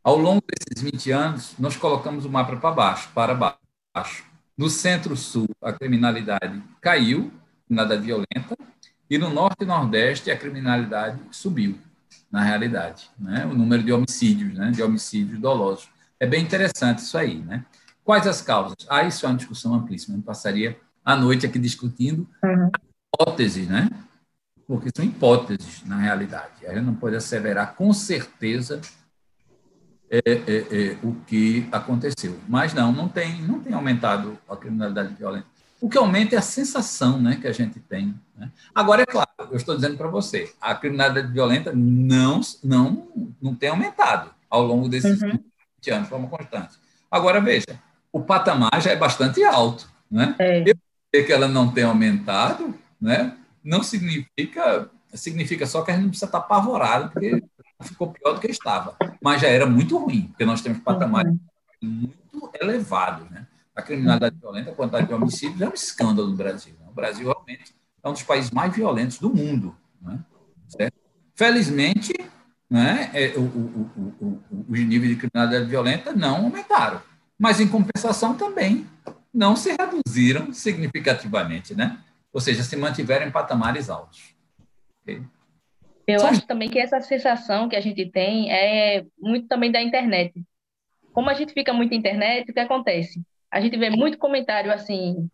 Ao longo desses 20 anos, nós colocamos o mapa para baixo, para baixo. No centro-sul, a criminalidade caiu, criminalidade violenta, e no norte e nordeste, a criminalidade subiu, na realidade. Né? O número de homicídios, né? de homicídios dolosos. É bem interessante isso aí. Né? Quais as causas? Ah, isso é uma discussão amplíssima. Eu passaria a noite aqui discutindo uhum. hipóteses, né? Porque são hipóteses, na realidade. A gente não pode asseverar com certeza é, é, é, o que aconteceu. Mas não, não tem, não tem aumentado a criminalidade violenta. O que aumenta é a sensação né, que a gente tem. Né? Agora, é claro, eu estou dizendo para você, a criminalidade violenta não, não, não tem aumentado ao longo desses uhum. 20 anos de forma constante. Agora, veja, o patamar já é bastante alto. Né? É. Eu que ela não tem aumentado, né, não significa, significa só que a gente não precisa estar apavorado, porque ficou pior do que estava. Mas já era muito ruim, porque nós temos patamares uhum. muito elevados. Né? A criminalidade violenta, a quantidade de homicídios é um escândalo no Brasil. Né? O Brasil realmente é um dos países mais violentos do mundo. Né? Felizmente, né, é, o, o, o, os níveis de criminalidade violenta não aumentaram, mas, em compensação, também não se reduziram significativamente, né? ou seja, se mantiveram em patamares altos. Okay? Eu Sim. acho também que essa sensação que a gente tem é muito também da internet. Como a gente fica muito na internet, o que acontece? A gente vê muito comentário assim: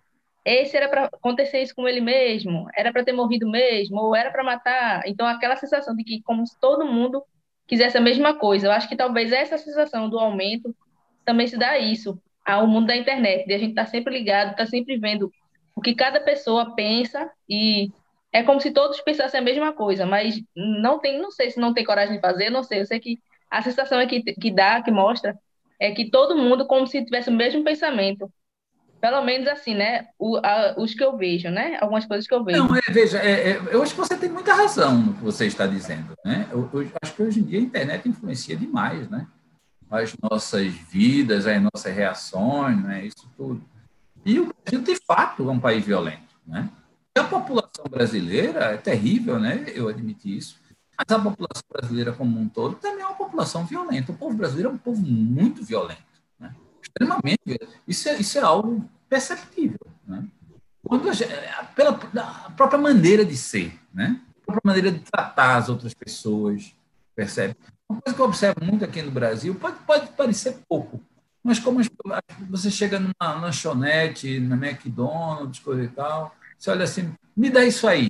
esse era para acontecer isso com ele mesmo, era para ter morrido mesmo, ou era para matar. Então, aquela sensação de que, como se todo mundo quisesse a mesma coisa. Eu acho que talvez essa sensação do aumento também se dá isso ao mundo da internet, de a gente estar tá sempre ligado, estar tá sempre vendo o que cada pessoa pensa e é como se todos pensassem a mesma coisa, mas não tem, não sei se não tem coragem de fazer, não sei, eu sei que a sensação é que, que dá, que mostra, é que todo mundo como se tivesse o mesmo pensamento. Pelo menos assim, né? O, a, os que eu vejo, né? Algumas coisas que eu vejo. Não, é, veja, é, é, eu acho que você tem muita razão no que você está dizendo, né? Eu, eu, acho que hoje em dia a internet influencia demais, né? As nossas vidas, as nossas reações, né? Isso tudo. E o Brasil, de fato, é um país violento, né? A população brasileira é terrível, né? Eu admiti isso. Mas a população brasileira como um todo também é uma população violenta. O povo brasileiro é um povo muito violento, né? extremamente violento. Isso é, isso é algo perceptível, né? Quando gente, pela própria maneira de ser, né? A própria maneira de tratar as outras pessoas, percebe? Uma coisa que eu observo muito aqui no Brasil pode, pode parecer pouco, mas como você chega numa lanchonete, na McDonald's, coisa e tal, você olha assim, me dá isso aí.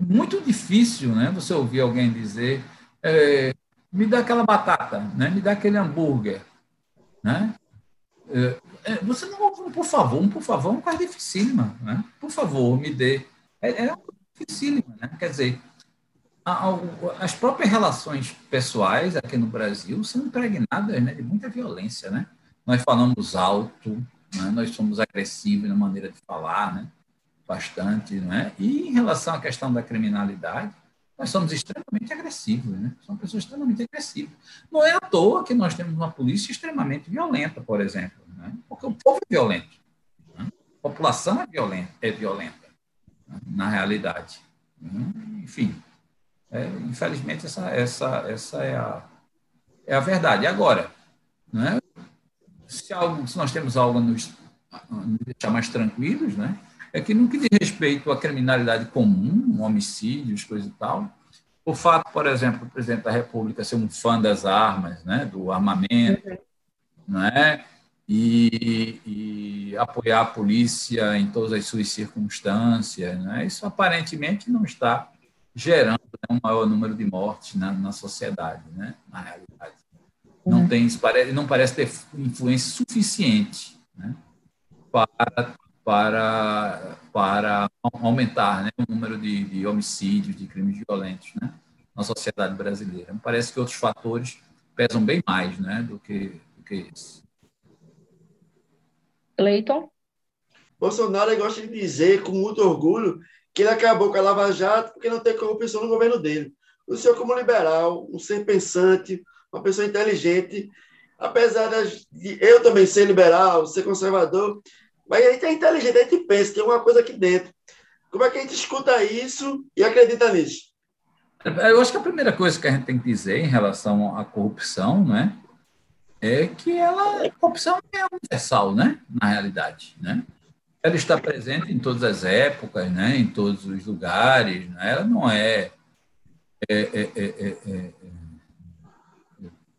Muito difícil, né? Você ouvir alguém dizer, é, me dá aquela batata, né? Me dá aquele hambúrguer, né? É, é você não, por favor, um por favor, é uma coisa dificílima, né? Por favor, me dê. É, é uma coisa dificílima, né? Quer dizer, as próprias relações pessoais aqui no Brasil são impregnadas né, de muita violência, né? Nós falamos alto, né? nós somos agressivos na maneira de falar, né? bastante, né? E em relação à questão da criminalidade, nós somos extremamente agressivos, né? Somos pessoas extremamente agressivas. Não é à toa que nós temos uma polícia extremamente violenta, por exemplo, né? Porque o povo é violento, né? a população é violenta, é violenta né? na realidade. Né? Enfim, é, infelizmente essa, essa, essa é a, é a verdade. Agora, né? Se, algo, se nós temos algo a nos, nos deixar mais tranquilos, né? é que no que diz respeito à criminalidade comum, homicídios, coisa e tal, o fato, por exemplo, do presidente da República ser um fã das armas, né, do armamento, uhum. né, e, e, apoiar a polícia em todas as suas circunstâncias, né, isso aparentemente não está gerando né, um maior número de mortes na, na sociedade, né, na realidade não uhum. tem não parece ter influência suficiente né, para para para aumentar né, o número de, de, homicídios de crimes violentos né, na sociedade brasileira parece que outros fatores pesam bem mais né do que do que esse Cleiton Bolsonaro gosta de dizer com muito orgulho que ele acabou com a Lava Jato porque não tem corrupção no governo dele. O senhor, como liberal, um ser pensante, uma pessoa inteligente, apesar de eu também ser liberal, ser conservador, mas a gente é inteligente, a gente pensa, tem uma coisa aqui dentro. Como é que a gente escuta isso e acredita nisso? Eu acho que a primeira coisa que a gente tem que dizer em relação à corrupção, né, é que ela, a corrupção é universal, né, na realidade, né? Ela está presente em todas as épocas, né, em todos os lugares, né? Ela não é, é, é, é, é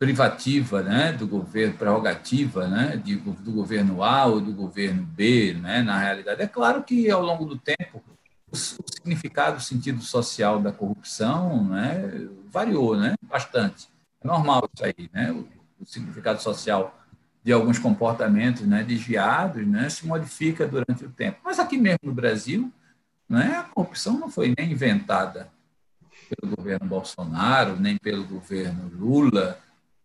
privativa, né, do governo, prerrogativa, né, de, do governo A ou do governo B, né, na realidade. É claro que ao longo do tempo o, significado, o sentido social da corrupção, né, variou, né, bastante. É normal isso aí, né, o, o significado social de alguns comportamentos, né, desviados, né, se modifica durante o tempo. Mas aqui mesmo no Brasil, né, a corrupção não foi nem inventada pelo governo Bolsonaro, nem pelo governo Lula,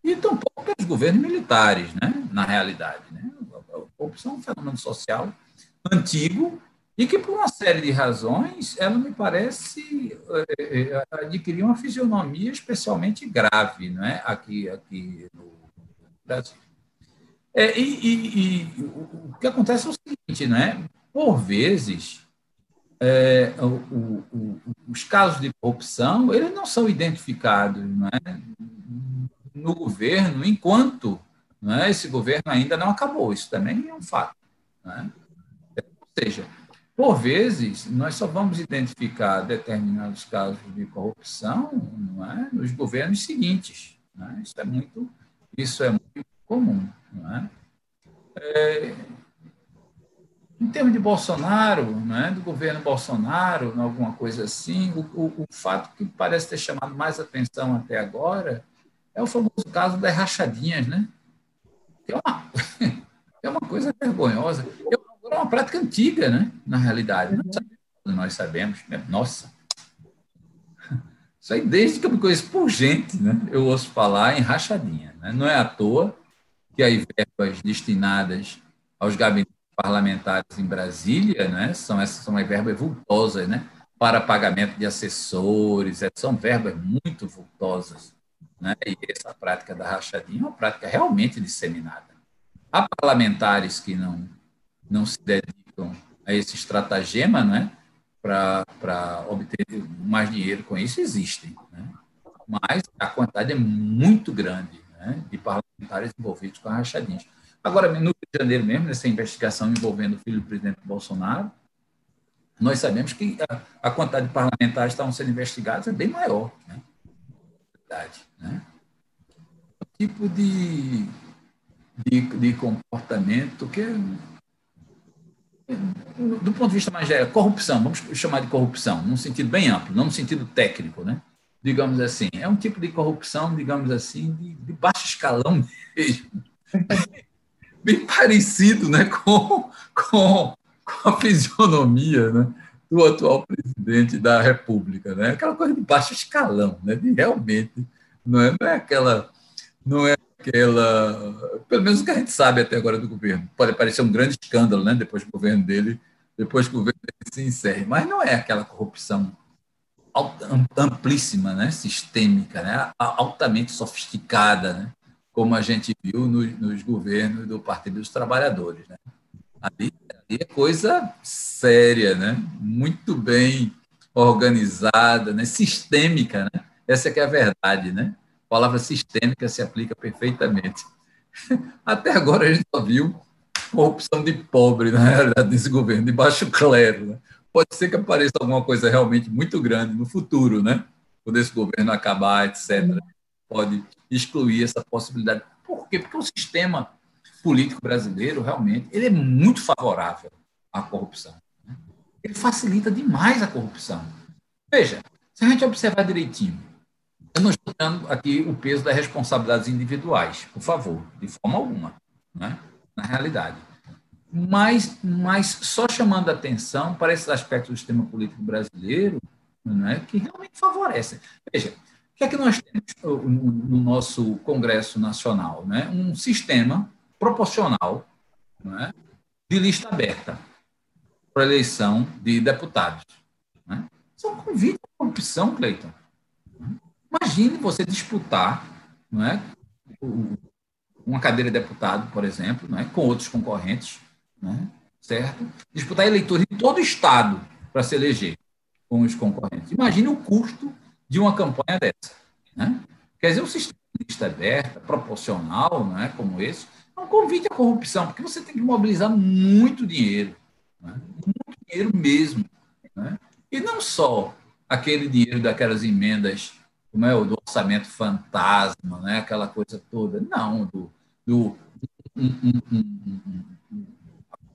e tampouco pelos governos militares, né? na realidade. Né? A corrupção é um fenômeno social antigo e que, por uma série de razões, ela me parece é, é, adquirir uma fisionomia especialmente grave não é? aqui, aqui no Brasil. É, e, e, e, o que acontece é o seguinte, né? por vezes, é, o, o, os casos de corrupção eles não são identificados não é? No governo enquanto né, esse governo ainda não acabou. Isso também é um fato. Né? Ou seja, por vezes, nós só vamos identificar determinados casos de corrupção é, nos governos seguintes. Né? Isso, é muito, isso é muito comum. É? É, em termos de Bolsonaro, né, do governo Bolsonaro, alguma coisa assim, o, o, o fato que parece ter chamado mais atenção até agora é o famoso caso das rachadinhas, né? É uma, é uma coisa vergonhosa. É uma prática antiga, né? Na realidade. Nós sabemos, né? nossa. Isso aí, desde que eu me conheço por gente, né? eu ouço falar em rachadinha. Né? Não é à toa que as verbas destinadas aos gabinetes parlamentares em Brasília né? são essas são as verbas vultosas, né? para pagamento de assessores, são verbas muito vultosas. Né? E essa prática da rachadinha é uma prática realmente disseminada. Há parlamentares que não, não se dedicam a esse estratagema né? para obter mais dinheiro com isso, existem. Né? Mas a quantidade é muito grande né? de parlamentares envolvidos com a rachadinha. Agora, no Rio de Janeiro mesmo, nessa investigação envolvendo o filho do presidente Bolsonaro, nós sabemos que a, a quantidade de parlamentares que estavam sendo investigados é bem maior. Né? Né? Um tipo de, de, de comportamento que, do ponto de vista mais geral, corrupção, vamos chamar de corrupção, num sentido bem amplo, não no sentido técnico, né? digamos assim. É um tipo de corrupção, digamos assim, de, de baixo escalão mesmo. bem parecido né? com, com, com a fisionomia né? Do atual presidente da República, né? Aquela coisa de baixo escalão, né? De realmente não é, não é aquela não é aquela, pelo menos o que a gente sabe até agora do governo. Pode parecer um grande escândalo, né? Depois que o governo dele, depois que o governo dele se encerre, mas não é aquela corrupção amplíssima, né? Sistêmica, né? Altamente sofisticada, né? Como a gente viu nos, nos governos do Partido dos Trabalhadores, né? Ali é coisa séria, né? Muito bem organizada, né? Sistêmica, né? Essa que é a verdade, né? A palavra sistêmica se aplica perfeitamente. Até agora a gente só viu corrupção de pobre, na realidade, nesse governo, de baixo clero. Né? Pode ser que apareça alguma coisa realmente muito grande no futuro, né? Quando esse governo acabar, etc. Pode excluir essa possibilidade. Por quê? Porque o sistema político brasileiro, realmente, ele é muito favorável à corrupção. Né? Ele facilita demais a corrupção. Veja, se a gente observar direitinho, eu não estou dando aqui o peso das responsabilidades individuais, por favor, de forma alguma, né? na realidade. Mas, mas só chamando atenção para esses aspectos do sistema político brasileiro né, que realmente favorecem. Veja, o que é que nós temos no nosso Congresso Nacional? Né? Um sistema proporcional é? de lista aberta para eleição de deputados. Isso é um convite à corrupção, Cleiton. Imagine você disputar não é, uma cadeira de deputado, por exemplo, né, com outros concorrentes, né, certo? Disputar eleitores em todo o Estado para se eleger com os concorrentes. Imagine o custo de uma campanha dessa. Né? Quer dizer, um sistema de lista aberta, proporcional, né, como esse, é convite à corrupção, porque você tem que mobilizar muito dinheiro, né? muito dinheiro mesmo. Né? E não só aquele dinheiro daquelas emendas, como é o do orçamento fantasma, né? aquela coisa toda, não, do, do um, um, um,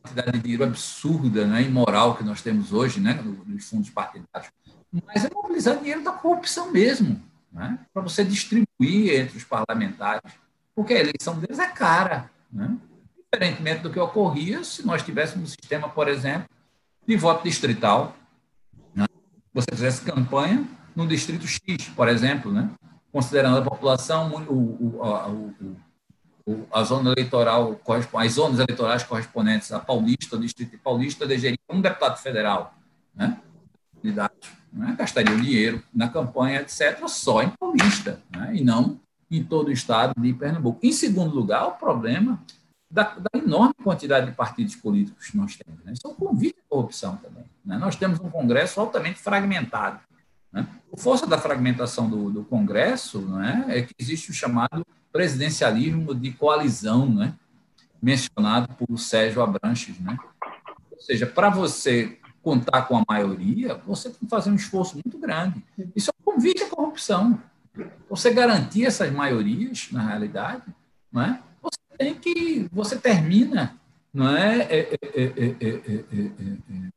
quantidade de dinheiro absurda, né, imoral que nós temos hoje, né, nos fundos partidários, mas é mobilizar dinheiro da corrupção mesmo, né, para você distribuir entre os parlamentares, porque a eleição deles é cara, né, diferentemente do que ocorria se nós tivéssemos um sistema, por exemplo, de voto distrital. Né, você fizesse campanha no distrito X, por exemplo, né, considerando a população, o, o, o, a zona eleitoral, as zonas eleitorais correspondentes a Paulista, o Distrito Paulista, elegeria um deputado federal, né? né? Gastaria o dinheiro na campanha, etc., só em Paulista, né? e não em todo o estado de Pernambuco. Em segundo lugar, o problema da, da enorme quantidade de partidos políticos que nós temos. Né? Isso é um convite à corrupção também. Né? Nós temos um Congresso altamente fragmentado. Né? A força da fragmentação do, do Congresso né, é que existe o chamado presidencialismo de coalizão, né? mencionado por Sérgio Abranches. Né? Ou seja, para você contar com a maioria, você tem que fazer um esforço muito grande. Isso é um convite à corrupção. Você garantir essas maiorias, na realidade, não é? você tem que. Você termina. Não é? é, é, é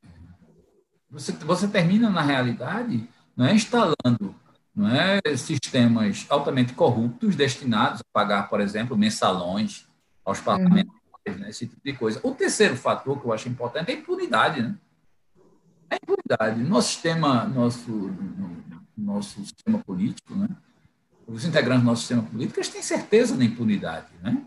você, você termina, na realidade, não é? instalando não é? sistemas altamente corruptos destinados a pagar, por exemplo, mensalões aos parlamentares, uhum. né? esse tipo de coisa. O terceiro fator que eu acho importante é a impunidade. Né? A impunidade. Nosso sistema, nosso, nosso sistema político, né? Os integrantes do nosso sistema político, eles têm certeza da impunidade. Né?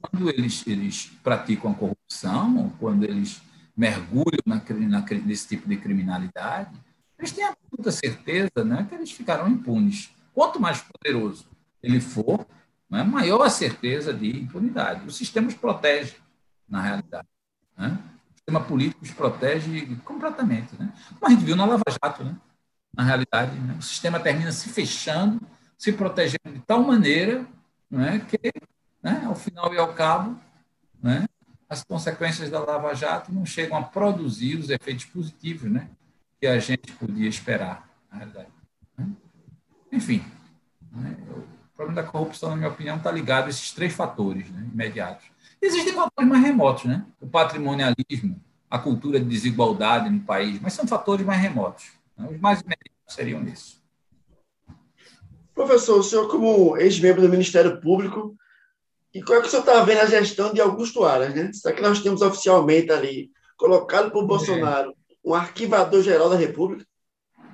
Quando eles, eles praticam a corrupção, quando eles mergulham na, na, nesse tipo de criminalidade, eles têm absoluta certeza né, que eles ficarão impunes. Quanto mais poderoso ele for, né, maior a certeza de impunidade. O sistema os protege, na realidade. Né? O sistema político os protege completamente. Né? Como a gente viu na Lava Jato, né? na realidade. Né? O sistema termina se fechando, se protegendo de tal maneira né, que, né, ao final e ao cabo, né, as consequências da Lava Jato não chegam a produzir os efeitos positivos né, que a gente podia esperar, na realidade. Né? Enfim, né? o problema da corrupção, na minha opinião, está ligado a esses três fatores né, imediatos. Existem fatores mais remotos, né? o patrimonialismo, a cultura de desigualdade no país, mas são fatores mais remotos. Né? Os mais imediatos seriam isso. Professor, o senhor, como ex-membro do Ministério Público, e como é que o senhor está vendo a gestão de Augusto Aras? Né? Será que nós temos oficialmente ali, colocado por. Bolsonaro, um arquivador-geral da República?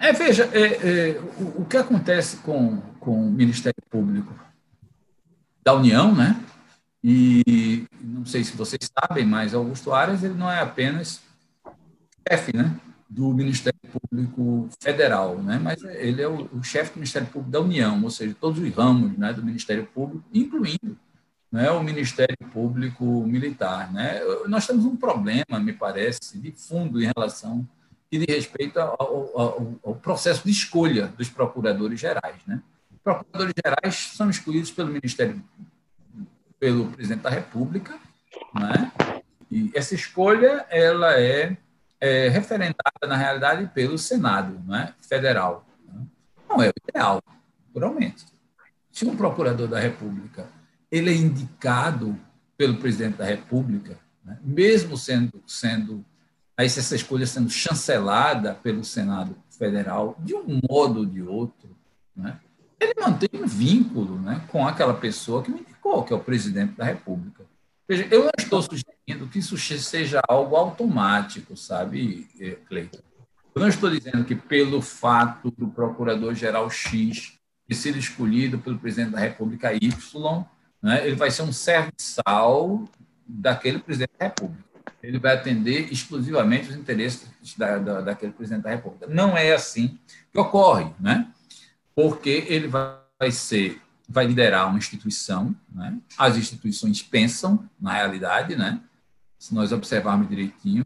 É, veja, é, é, o, o, que acontece com, com o Ministério Público da União, né? E não sei se vocês sabem, mas Augusto Aras ele não é apenas chefe, né, do Ministério Público Federal, né? Mas ele é o, o chefe do Ministério Público da União, ou seja, todos os ramos, né, do Ministério Público, incluindo né, o Ministério Público Militar. Né? Nós temos um problema, me parece, de fundo em relação e de respeito ao, ao, ao processo de escolha dos procuradores gerais. Né? Procuradores gerais são escolhidos pelo Ministério, pelo Presidente da República, né? e essa escolha ela é, é referendada, na realidade, pelo Senado né? Federal. Não é o ideal, naturalmente. Se um procurador da República ele é indicado pelo presidente da República, né? mesmo sendo, sendo aí essa escolha sendo chancelada pelo Senado Federal, de um modo ou de outro, né? ele mantém um vínculo né, com aquela pessoa que me indicou, que é o presidente da República. Veja, eu não estou sugerindo que isso seja algo automático, sabe, eh, Cleiton? Eu não estou dizendo que pelo fato do procurador-geral X ter sido escolhido pelo presidente da República Y, né, ele vai ser um serviçal daquele presidente da República. Ele vai atender exclusivamente os interesses da, da, daquele presidente da República. Não é assim que ocorre, né? porque ele vai ser vai liderar uma instituição, né? as instituições pensam, na realidade, né? se nós observarmos direitinho,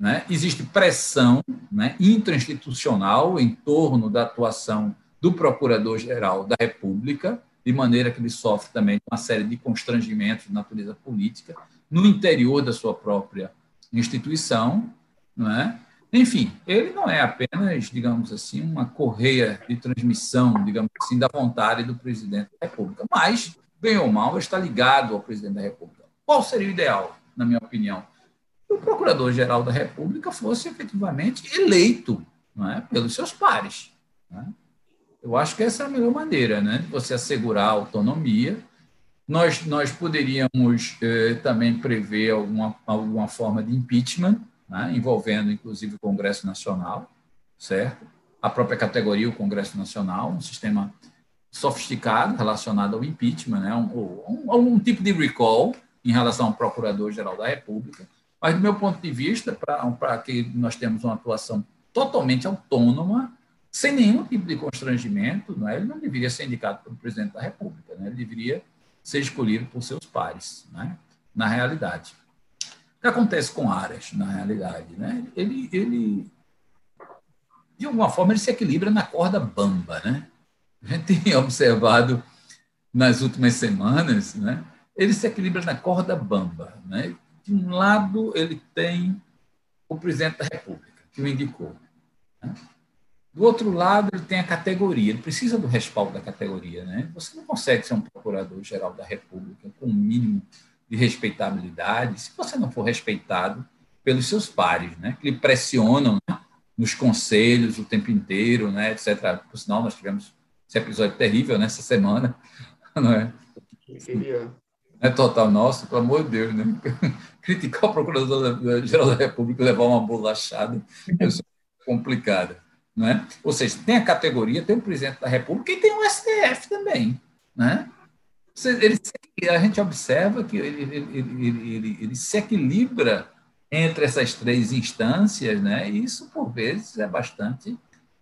né? existe pressão né, intrainstitucional em torno da atuação do Procurador-Geral da República, de maneira que ele sofre também uma série de constrangimentos de natureza política no interior da sua própria instituição, não é? Enfim, ele não é apenas, digamos assim, uma correia de transmissão, digamos assim, da vontade do presidente da República, mas, bem ou mal, está ligado ao presidente da República. Qual seria o ideal, na minha opinião? Que o procurador-geral da República fosse efetivamente eleito é, pelos seus pares. É? Eu acho que essa é a melhor maneira né, de você assegurar a autonomia. Nós, nós poderíamos eh, também prever alguma, alguma forma de impeachment, né, envolvendo inclusive o Congresso Nacional, certo? A própria categoria, o Congresso Nacional, um sistema sofisticado relacionado ao impeachment, né, um, um, um tipo de recall em relação ao Procurador-Geral da República. Mas, do meu ponto de vista, para que nós temos uma atuação totalmente autônoma, sem nenhum tipo de constrangimento, não é? ele não deveria ser indicado pelo presidente da República, né? ele deveria ser escolhido por seus pares, né? na realidade que acontece com Aras, na realidade? Né? Ele, ele, de alguma forma, ele se equilibra na corda bamba. Né? A gente tem observado nas últimas semanas, né? ele se equilibra na corda bamba. Né? De um lado, ele tem o presidente da República, que o indicou. Né? Do outro lado, ele tem a categoria, ele precisa do respaldo da categoria. Né? Você não consegue ser um procurador-geral da República com o mínimo de respeitabilidade, se você não for respeitado pelos seus pares, né, que lhe pressionam né, nos conselhos o tempo inteiro, né, etc. Por sinal, nós tivemos esse episódio terrível nessa semana, não é? É total nosso, pelo amor de Deus, né? Criticar o Procurador-Geral da República levar uma bolachada é complicada, não é? Ou seja, tem a categoria, tem o presidente da República e tem o STF também, né? Ele, a gente observa que ele, ele, ele, ele, se equilibra entre essas três instâncias, né? E isso, por vezes, é bastante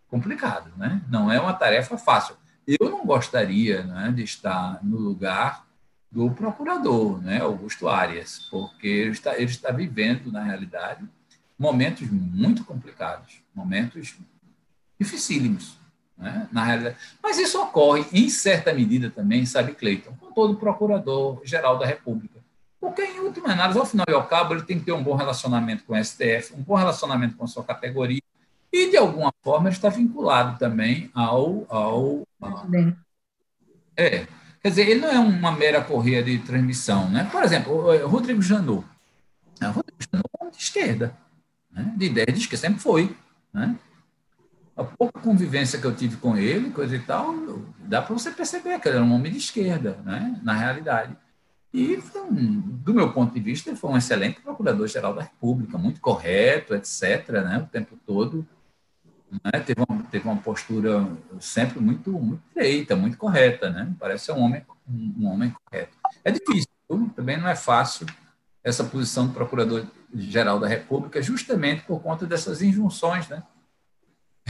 complicado, né? Não é uma tarefa fácil. Eu não gostaria né, de estar no lugar do procurador, né, Augusto Arias, porque ele está, ele está vivendo, na realidade, momentos muito complicados, momentos dificílimos né, na realidade. Mas isso ocorre, em certa medida também, sabe, Cleiton, com todo procurador-geral da República. Porque, em última análise, ao final e ao cabo, ele tem que ter um bom relacionamento com o STF, um bom relacionamento com a sua categoria, e, de alguma forma, ele está vinculado também ao. ao a, é. Quer dizer, ele não é uma mera correia de transmissão. Né? Por exemplo, Rodrigo Janot. O Rodrigo Janot é de esquerda, né? de ideia de esquerda, sempre foi. Né? A pouca convivência que eu tive com ele, coisa e tal, dá para você perceber que ele era um homem de esquerda, né, na realidade. E, um, do meu ponto de vista, ele foi um excelente procurador-geral da República, muito correto, etc., né, o tempo todo. Né, teve, uma, teve uma postura sempre muito, muito direita, muito correta, né, parece ser um homem, um, um homem correto. É difícil, também não é fácil essa posição do procurador-geral da República, justamente por conta dessas injunções, né,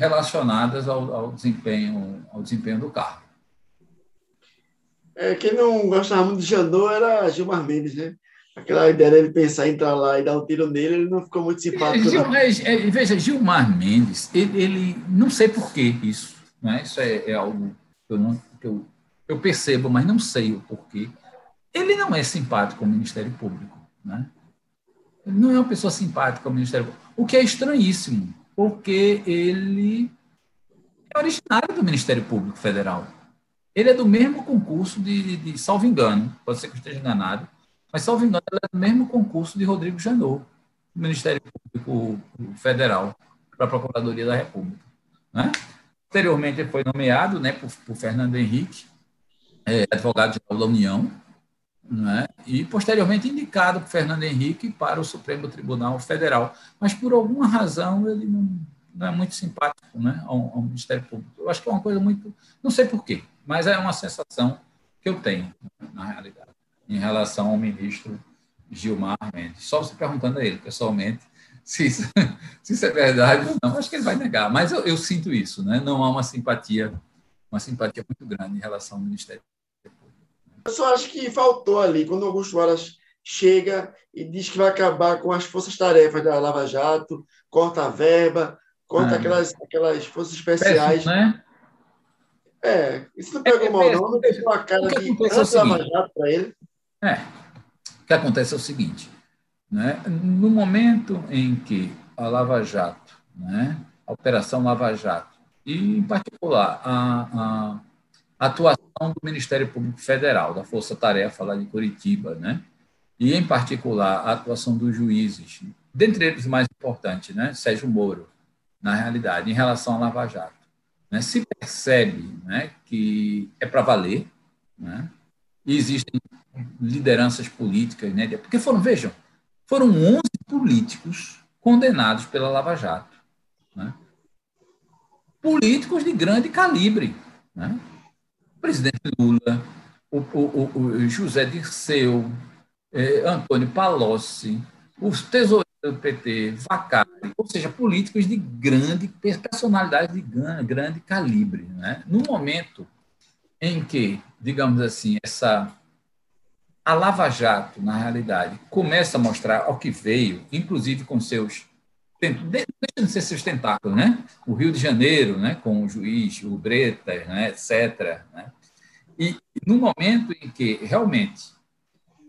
relacionadas ao, ao, desempenho, ao desempenho do carro. É, quem não gostava muito de Janot era Gilmar Mendes, né? Aquela ideia dele pensar em entrar lá e dar um tiro nele, ele não ficou muito simpático. É, Gilmar, é, veja, Gilmar Mendes, ele, ele, não sei por que isso, né? isso é, é algo que, eu, não, que eu, eu percebo, mas não sei o porquê. Ele não é simpático ao Ministério Público. Né? Ele não é uma pessoa simpática ao Ministério Público, o que é estranhíssimo, porque ele é originário do Ministério Público Federal. Ele é do mesmo concurso de, de, de salvo engano, pode ser que eu esteja enganado, mas salvo engano, ele é do mesmo concurso de Rodrigo Janot, do Ministério Público Federal, para a Procuradoria da República. Né? Posteriormente, ele foi nomeado né, por, por Fernando Henrique, é, advogado-geral da União, né? e posteriormente indicado por Fernando Henrique para o Supremo Tribunal Federal. Mas por alguma razão ele não, não é muito simpático né, ao, ao, Ministério Público. Eu acho que é uma coisa muito. Não sei porquê, mas é uma sensação que eu tenho, na realidade, em relação ao ministro Gilmar Mendes. Só você perguntando a ele pessoalmente se isso, se isso é verdade ou não. Acho que ele vai negar, mas eu, eu sinto isso, né? não há uma simpatia, uma simpatia muito grande em relação ao Ministério Eu só acho que faltou ali, quando Augusto Aras chega e diz que vai acabar com as forças-tarefas da Lava Jato, corta a verba, corta ah. aquelas, aquelas forças especiais. Péssimo, né? É, isso não pegou é, mal, não. Não teve uma cara de é Lava Jato para ele. É. O que acontece é o seguinte: né? no momento em que a Lava Jato, né? a Operação Lava Jato, e, em particular, a, a atuação do Ministério Público Federal, da Força Tarefa lá de Curitiba, né? e, em particular, a atuação dos juízes, dentre eles o mais importante, né? Sérgio Moro, na realidade, em relação à Lava Jato. Né? Se percebe né, que é para valer, né? e existem lideranças políticas, né? porque foram, vejam, foram 11 políticos condenados pela Lava Jato. Né? Políticos de grande calibre. Né? O presidente Lula, o, o, o José Dirceu, eh, Antônio Palocci, os tesoureiros do PT, Vacari, ou seja, políticos de grande, personalidade de grande, grande calibre. Né? No momento em que, digamos assim, essa a Lava Jato, na realidade, começa a mostrar ao que veio, inclusive com seus deixa de ser seus tentáculos, né? O Rio de Janeiro, né? Com o juiz, o Bretas, né? etc. Né? E no momento em que realmente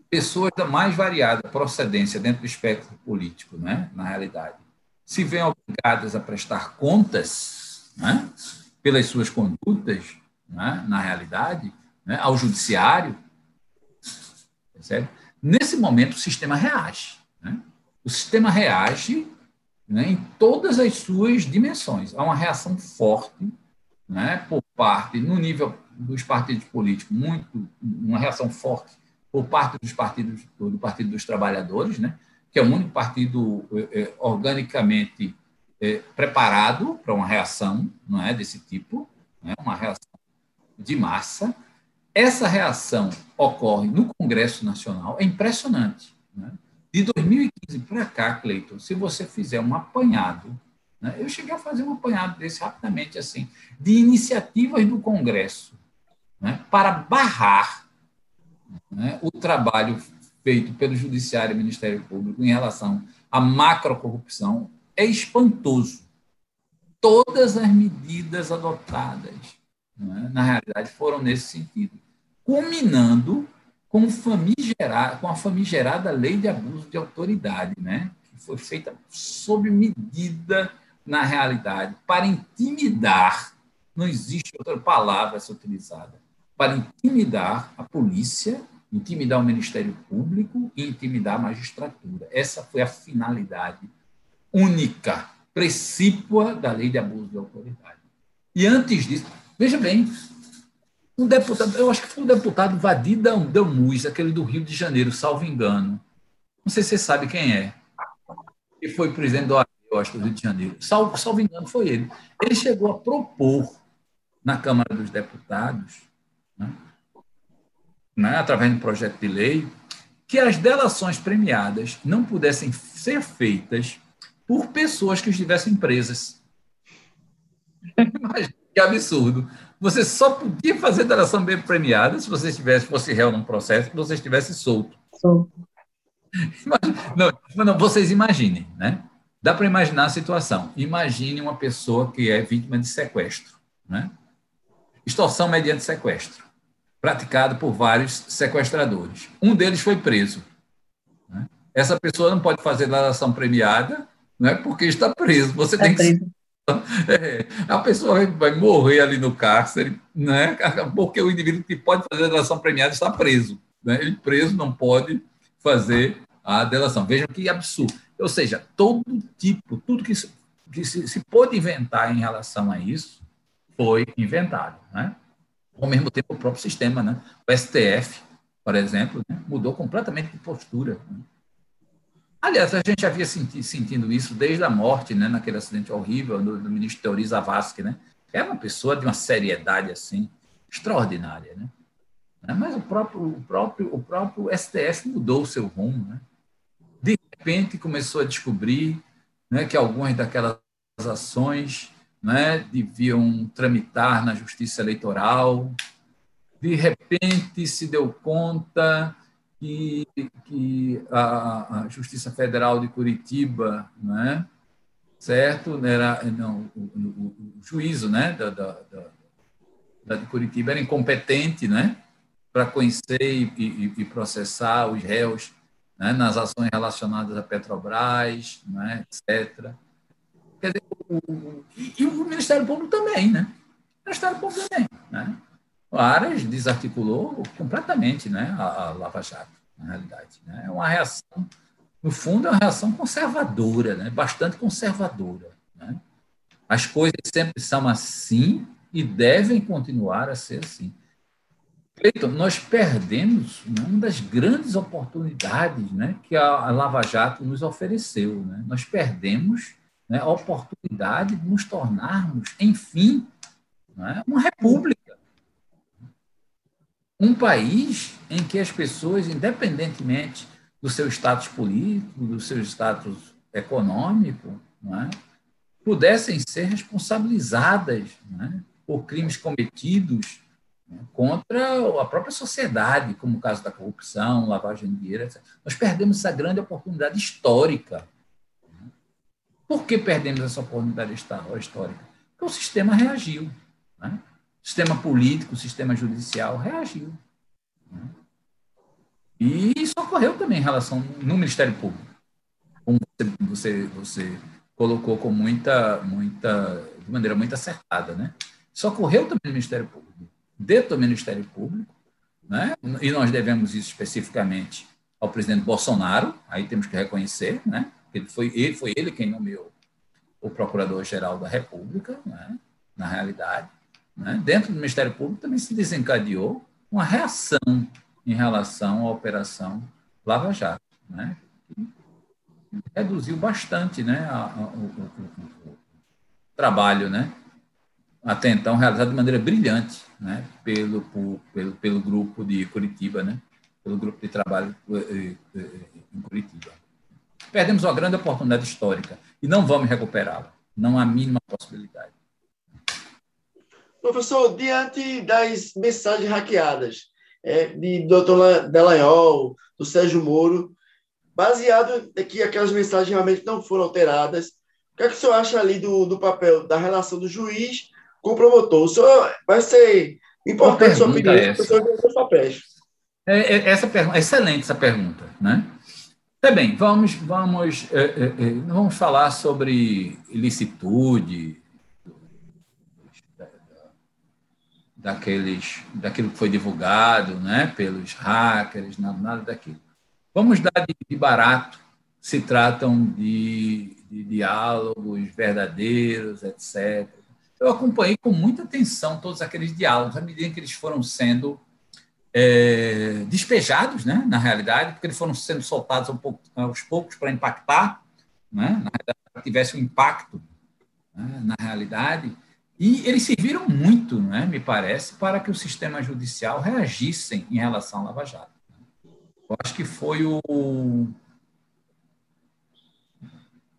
pessoas da mais variada procedência dentro do espectro político, né? Na realidade, se veem obrigadas a prestar contas, né? Pelas suas condutas, né? Na realidade, né? ao judiciário, certo? Nesse momento o sistema reage, né? O sistema reage né, em todas as suas dimensões. Há uma reação forte né, por parte, no nível dos partidos políticos, muito uma reação forte por parte dos partidos do Partido dos Trabalhadores, né, que é o único partido é, organicamente é, preparado para uma reação não é desse tipo, né, uma reação de massa. Essa reação ocorre no Congresso Nacional, é impressionante. Né? De 2015 para cá, Cleiton, se você fizer um apanhado, né, eu cheguei a fazer um apanhado desse rapidamente, assim, de iniciativas do Congresso né, para barrar né, o trabalho feito pelo Judiciário e Ministério Público em relação à macrocorrupção, é espantoso. Todas as medidas adotadas, né, na realidade, foram nesse sentido, culminando com, famigerada, com a famigerada lei de abuso de autoridade, né? que foi feita sob medida na realidade, para intimidar, não existe outra palavra a ser utilizada, para intimidar a polícia, intimidar o Ministério Público e intimidar a magistratura. Essa foi a finalidade única, precípua da lei de abuso de autoridade. E antes disso, veja bem, um deputado, eu acho que foi o deputado Vadir Damus, aquele do Rio de Janeiro, salvo engano. Não sei se você sabe quem é. Que foi presidente do acho, do Rio de Janeiro. Salvo, salvo engano, foi ele. Ele chegou a propor na Câmara dos Deputados, né, né, através de um projeto de lei, que as delações premiadas não pudessem ser feitas por pessoas que estivessem presas. Que absurdo. Você só podia fazer delação bem premiada se você estivesse, fosse réu num processo, se você estivesse solto. Solto. Não, não, vocês imaginem, né? Dá para imaginar a situação. Imagine uma pessoa que é vítima de sequestro, né? Extorsão mediante sequestro, praticado por vários sequestradores. Um deles foi preso. Né? Essa pessoa não pode fazer delação premiada, não é porque está preso. Você está tem que preso. É, a pessoa vai morrer ali no cárcere, né? porque o indivíduo que pode fazer a delação premiada está preso. Né? Ele preso não pode fazer a delação. Vejam que absurdo. Ou seja, todo tipo, tudo que, se, que se, se pôde inventar em relação a isso foi inventado. Né? Ao mesmo tempo, o próprio sistema, né? o STF, por exemplo, né? mudou completamente de postura. Né? Aliás, a gente havia senti, sentindo isso desde a morte, né, naquele acidente horrível do, do ministro Teori Zavascki, né? É uma pessoa de uma seriedade assim extraordinária, né? Mas o próprio, o próprio, o próprio STF mudou o seu rumo, né? De repente começou a descobrir, né, que algumas daquelas ações, né, deviam tramitar na Justiça Eleitoral, de repente se deu conta que, que a, a Justiça Federal de Curitiba, né, certo? Era, não, o, o, o juízo né, da, da, da, de Curitiba era incompetente né, para conhecer e, e, e, processar os réus né, nas ações relacionadas à Petrobras, né, etc. Quer dizer, o, e, e, o Ministério Público também, né? O Ministério Público também, né? Aras desarticulou completamente né, a, a Lava Jato, na realidade. Né? É uma reação, no fundo, é uma reação conservadora, né? bastante conservadora. Né? As coisas sempre são assim e devem continuar a ser assim. Cleiton, nós perdemos né, uma das grandes oportunidades né, que a Lava Jato nos ofereceu. Né? Nós perdemos né, a oportunidade de nos tornarmos, enfim, né, uma república um país em que as pessoas, independentemente do seu status político, do seu status econômico, é? pudessem ser responsabilizadas é? por crimes cometidos é? contra a própria sociedade, como o caso da corrupção, lavagem de dinheiro, etc. Nós perdemos essa grande oportunidade histórica. Por que perdemos essa oportunidade histórica? Porque o sistema reagiu. Né? Sistema político, o sistema judicial reagiu. Né? E isso ocorreu também em relação no Ministério Público, como você, você colocou com muita, muita, de maneira muito acertada, né? Isso ocorreu também no Ministério Público, dentro do Ministério Público, né? E nós devemos isso especificamente ao presidente Bolsonaro, aí temos que reconhecer, né? Ele foi ele, foi ele quem nomeou o Procurador-Geral da República, né? na realidade né, dentro do Ministério Público também se desencadeou uma reação em relação à operação Lava Jato, né, que reduziu bastante né, a, a, o, o, o, trabalho, né, até então realizado de maneira brilhante né, pelo, pelo, pelo grupo de Curitiba, né, pelo grupo de trabalho eh, eh, eh, em Curitiba. Perdemos uma grande oportunidade histórica e não vamos recuperá-la, não há mínima possibilidade. Professor, diante das mensagens hackeadas é, de doutor Delanhol, do Sérgio Moro, baseado em que aquelas mensagens realmente não foram alteradas, o que, é que o senhor acha ali do, do papel, da relação do juiz com o promotor? O senhor vai ser importante sua opinião, é essa. os papéis. É, é, essa pergunta, excelente essa pergunta, né? Tá bem, vamos, vamos, é, é, é vamos falar sobre ilicitude, daqueles, daquilo que foi divulgado né, pelos hackers, nada, nada daquilo. Vamos dar de, de barato, se tratam de, de diálogos verdadeiros, etc. Eu acompanhei com muita atenção todos aqueles diálogos, à medida que eles foram sendo é, despejados, né, na realidade, porque eles foram sendo soltados um pouco, aos poucos para impactar, né, na realidade, tivesse um impacto né, na realidade. E eles serviram muito, né, me parece, para que o sistema judicial reagisse em relação à Lava Jato. Eu acho que foi o, um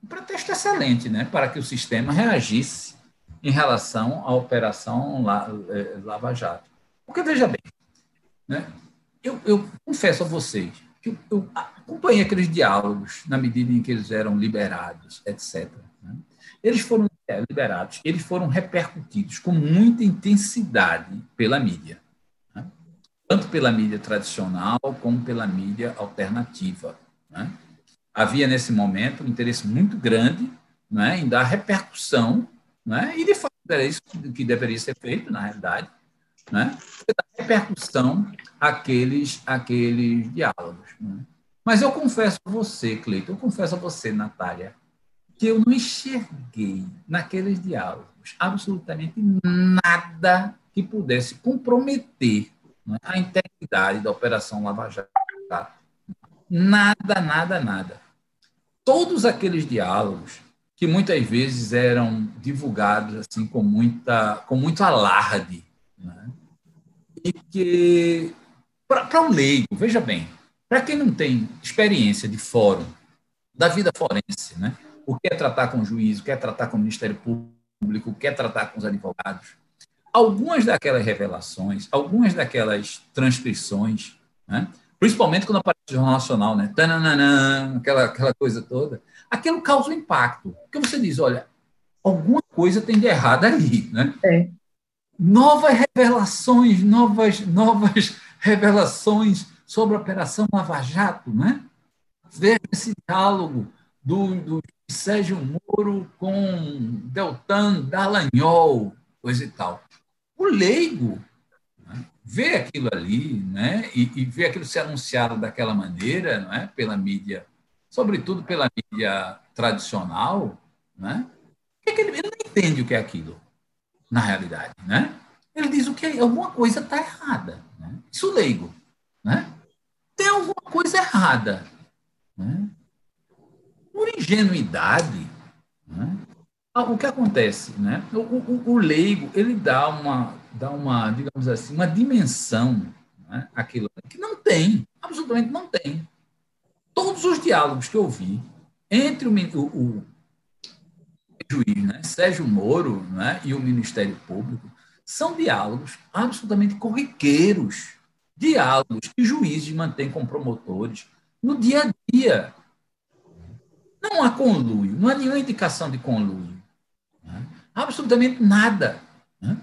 pretexto excelente né, para que o sistema reagisse em relação à operação é, Lava Jato. Porque, veja bem, né, eu, eu confesso a vocês que eu, eu acompanhei aqueles diálogos na medida em que eles eram liberados, etc. Né? Eles foram é, liberados, eles foram repercutidos com muita intensidade pela mídia, né? tanto pela mídia tradicional como pela mídia alternativa. Né? Havia, nesse momento, um interesse muito grande né, em dar repercussão, né, e de fato era isso que deveria ser feito, na realidade, né, dar repercussão àqueles, àqueles diálogos. Né? Mas eu confesso a você, Cleiton, eu confesso a você, Natália, que eu não enxerguei naqueles diálogos absolutamente nada que pudesse comprometer né, a integridade da Operação Lava Jato. Nada, nada, nada. Todos aqueles diálogos que muitas vezes eram divulgados assim com muita com muito alarde né? e que para um leigo veja bem para quem não tem experiência de fórum da vida forense né o que é tratar com o juiz, o que é tratar com o Ministério Público, o que é tratar com os advogados. algumas daquelas revelações, algumas daquelas transcrições, né? principalmente quando aparece o Jornal Nacional, né? Tananana, aquela, aquela coisa toda, aquilo causa um impacto. Porque você diz, olha, alguma coisa tem de errado ali. Né? É. Novas revelações, novas, novas revelações sobre a Operação Lava Jato, né? Veja esse diálogo do, do Sérgio Moro com Deltan Dallagnol, coisa e tal. O leigo né, vê aquilo ali né, e, e vê aquilo ser anunciado daquela maneira, não é, pela mídia, sobretudo pela mídia tradicional, né, ele, ele não entende o que é aquilo, na realidade. Né? Ele diz o que é, alguma coisa está errada. Né? Isso leigo. Né? Tem alguma coisa errada. Né? Por ingenuidade, né? Ah, o que acontece, né? O, o, o, leigo ele dá uma, dá uma, digamos assim, uma dimensão né? aquilo que não tem, absolutamente não tem. Todos os diálogos que eu vi entre o, o, o juiz, né? Sérgio Moro, né? e o Ministério Público são diálogos absolutamente corriqueiros, diálogos que juízes mantêm com promotores no dia a dia. Não há conluio, não há nenhuma indicação de conluio. Né? Absolutamente nada. Né?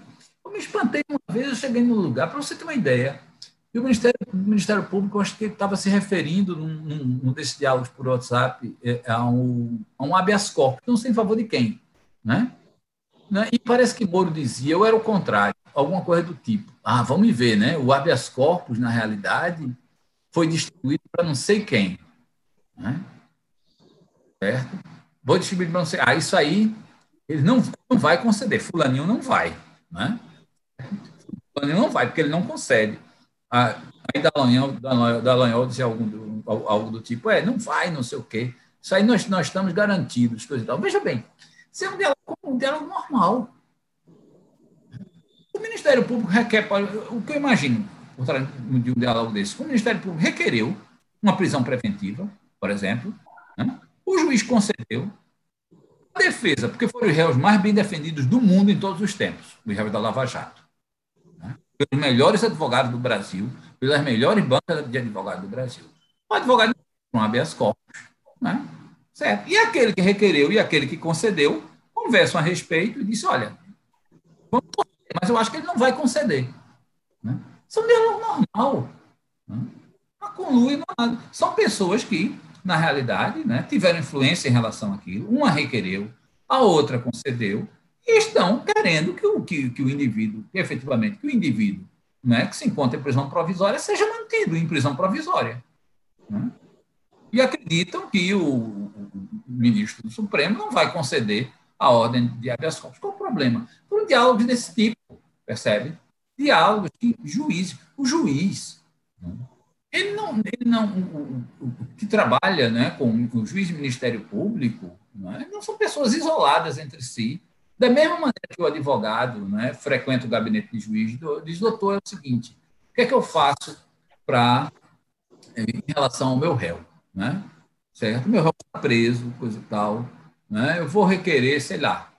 Eu me espantei uma vez, eu cheguei no lugar, para você ter uma ideia, e o Ministério, o Ministério Público, acho que estava se referindo, num, num desses diálogos por WhatsApp, é, a um, a um habeas corpus, não sei em favor de quem. Né? né? E parece que Moro dizia, eu era o contrário, alguma coisa do tipo. Ah, vamos ver, né? O habeas corpus, na realidade, foi distribuído para não sei quem. Né? Certo? Vou distribuir para sei. Ah, isso aí ele não, não vai conceder. Fulaninho não vai. Né? Fulaninho não vai, porque ele não concede. Ah, aí Dallagnol, Dallagnol dizia algo do, algo do tipo, é, não vai, não sei o quê. Isso aí nós, nós estamos garantidos, coisa e tal. Veja bem, isso é um diálogo, um diálogo normal. O Ministério Público requer, o que eu imagino de um diálogo desse, o Ministério Público requereu uma prisão preventiva, por exemplo, né? O juiz concedeu, a defesa, porque foram os réus mais bem defendidos do mundo em todos os tempos, os réus da Lava Jato, né? pelos melhores advogados do Brasil, pelas melhores bancas de advogados do Brasil. O advogado não habeas corpus, né? Certo? E aquele que requereu e aquele que concedeu conversam a respeito e disse, olha, vamos conceder, mas eu acho que ele não vai conceder. Né? É um diálogo normal. Né? Não conlui nada. São pessoas que, na realidade, né, tiveram influência em relação àquilo. Uma requereu, a outra concedeu, e estão querendo que o, que, que o indivíduo, que efetivamente, que o indivíduo né, que se encontra em prisão provisória seja mantido em prisão provisória. Né? E acreditam que o, o, ministro do Supremo não vai conceder a ordem de habeas corpus. Qual o problema? Por um diálogo desse tipo, percebe? Diálogos que juiz, o juiz, né, ele não, ele não o, o, que trabalha né, com o juiz de Ministério Público, né, não são pessoas isoladas entre si. Da mesma maneira que o advogado né, frequenta o gabinete de juiz, diz, doutor, é o seguinte, o que é que eu faço para, em relação ao meu réu? né? certo? Meu réu está preso, coisa e tal, né? eu vou requerer, sei lá,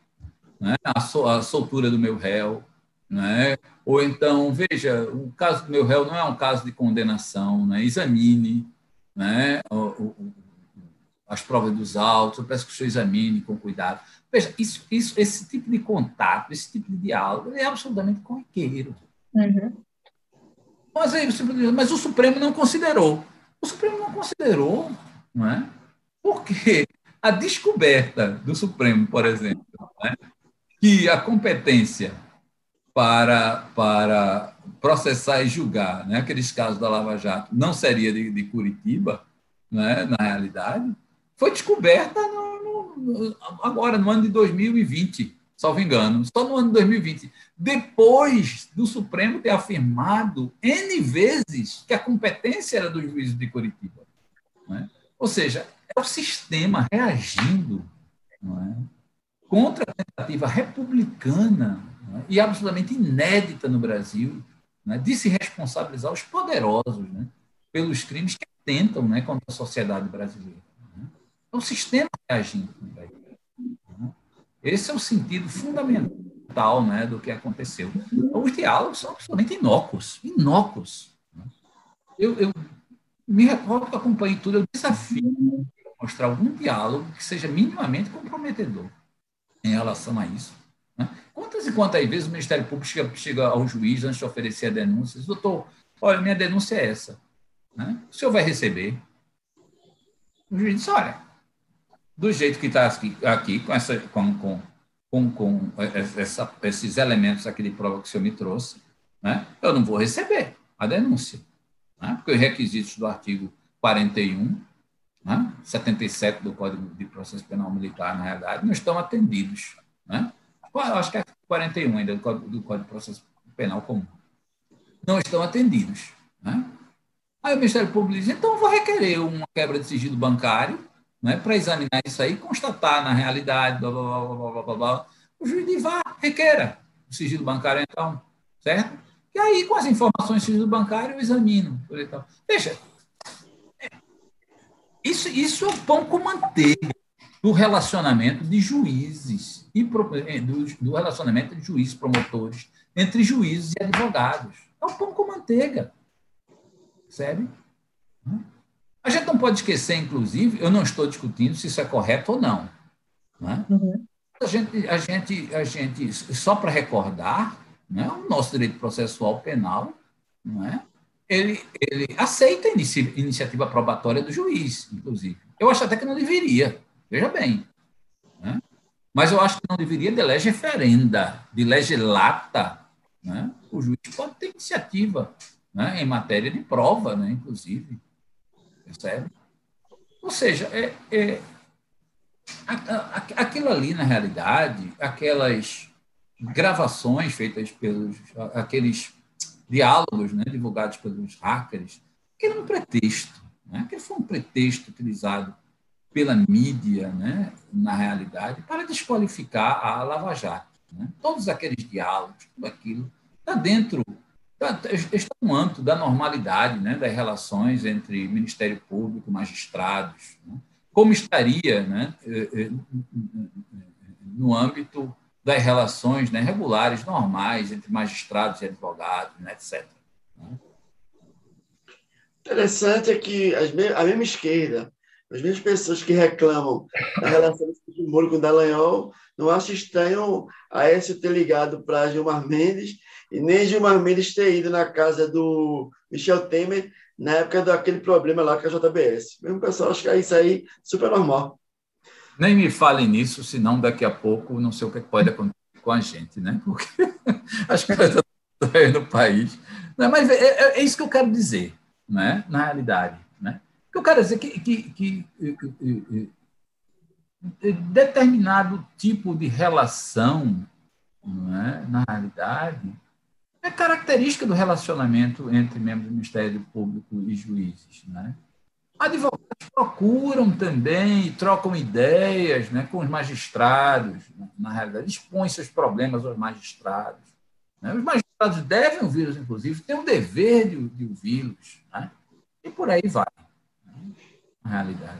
né? a, soltura do meu réu, né? ou então, veja, o caso do meu réu não é um caso de condenação, né? examine né? O, o, as provas dos autos, eu peço que o senhor examine com cuidado. Veja, isso, isso, esse tipo de contato, esse tipo de diálogo é absolutamente corriqueiro. Uhum. Mas, aí, mas o Supremo não considerou. O Supremo não considerou, não é? Porque a descoberta do Supremo, por exemplo, é? que a competência para, para processar e julgar né, aqueles casos da Lava Jato não seria de, de Curitiba, né, na realidade, foi descoberta no, no, agora, no ano de 2020, salvo engano, só no ano de 2020, depois do Supremo ter afirmado N vezes que a competência era do juízo de Curitiba. É? Ou seja, é o sistema reagindo é? contra a tentativa republicana é? e absolutamente inédita no Brasil é? de se responsabilizar os poderosos né? pelos crimes que atentam né? contra a sociedade brasileira. É o sistema reagindo. Esse é o sentido fundamental né, do que aconteceu. Os diálogos são absolutamente inócuos, inócuos. Né? Eu, eu me recordo que acompanhei tudo, eu desafio mostrar algum diálogo que seja minimamente comprometedor em relação a isso. Né? Quantas e quantas vezes o Ministério Público chega, chega ao juiz antes de oferecer a denúncia diz, doutor, olha, minha denúncia é essa. Né? O senhor vai receber. O juiz diz, olha, do jeito que está aqui, aqui, com, essa, com, com, com, com essa, esses elementos aqui de prova que o senhor me trouxe, né? eu não vou receber a denúncia. Né? Porque os requisitos do artigo 41 né? 77 do Código de Processo Penal Militar, na realidade, não estão atendidos. Né? Acho que é 41 ainda do Código, do Código de Processo Penal Comum. Não estão atendidos. Né? Aí o Ministério Público diz, então vou requerer uma quebra de sigilo bancário né, para examinar isso aí, constatar na realidade, blá, blá, blá, blá, blá, blá. O juiz diz, vá, requeira o sigilo bancário então, certo? E aí, com as informações do sigilo bancário, eu examino. Veja, isso, isso é o pão com manteiga do relacionamento de juízes e eh, do, do relacionamento de juízes promotores entre juízes e advogados. É o pão com manteiga. Percebe? A gente não pode esquecer, inclusive, eu não estou discutindo se isso é correto ou não. Né? Uhum. A, gente, a, gente, a gente, só para recordar, né, o nosso direito processual penal não é? ele, ele aceita a inici, iniciativa probatória do juiz, inclusive. Eu acho até que não deveria, veja bem. Né? Mas eu acho que não deveria de lege ferenda, de lege lata. Né? O juiz pode ter iniciativa né? em matéria de prova, né? inclusive. Percebe? Ou seja, é, é aquilo ali, na realidade, aquelas gravações feitas pelos aqueles diálogos né, divulgados pelos hackers, que era um pretexto, né, que foi um pretexto utilizado pela mídia, né, na realidade, para desqualificar a Lava Jato. Né? Todos aqueles diálogos, tudo aquilo, está dentro, tá, está no âmbito da normalidade né, das relações entre Ministério Público magistrados, né? como estaria né, eh, eh, no âmbito das relações né, regulares, normais, entre magistrados e advogados, né, etc. Interessante é que a mesma esquerda, as mesmas pessoas que reclamam da relação do Moro com o Dallagnol, não acham estranho a Aécio ter ligado para Gilmar Mendes e nem Gilmar Mendes ter ido na casa do Michel Temer na época daquele problema lá com a JBS. Mesmo pessoal acha que é isso aí super normal. Nem me falem nisso, senão daqui a pouco não sei o que pode acontecer com a gente, né? Porque as coisas estão no país. Mas é, é, é, isso que eu quero dizer, né? na realidade. Né? O que eu quero dizer é que, que, que, que determinado tipo de relação, né? na realidade, é característica do relacionamento entre membros do Ministério Público e juízes. Né? Advogados procuram também trocam ideias né, com os magistrados, na realidade, expõem seus problemas aos magistrados. Né? Os magistrados devem ouvi-los, inclusive, têm o dever de, de ouvi-los. Né? E por aí vai, né? Realidade.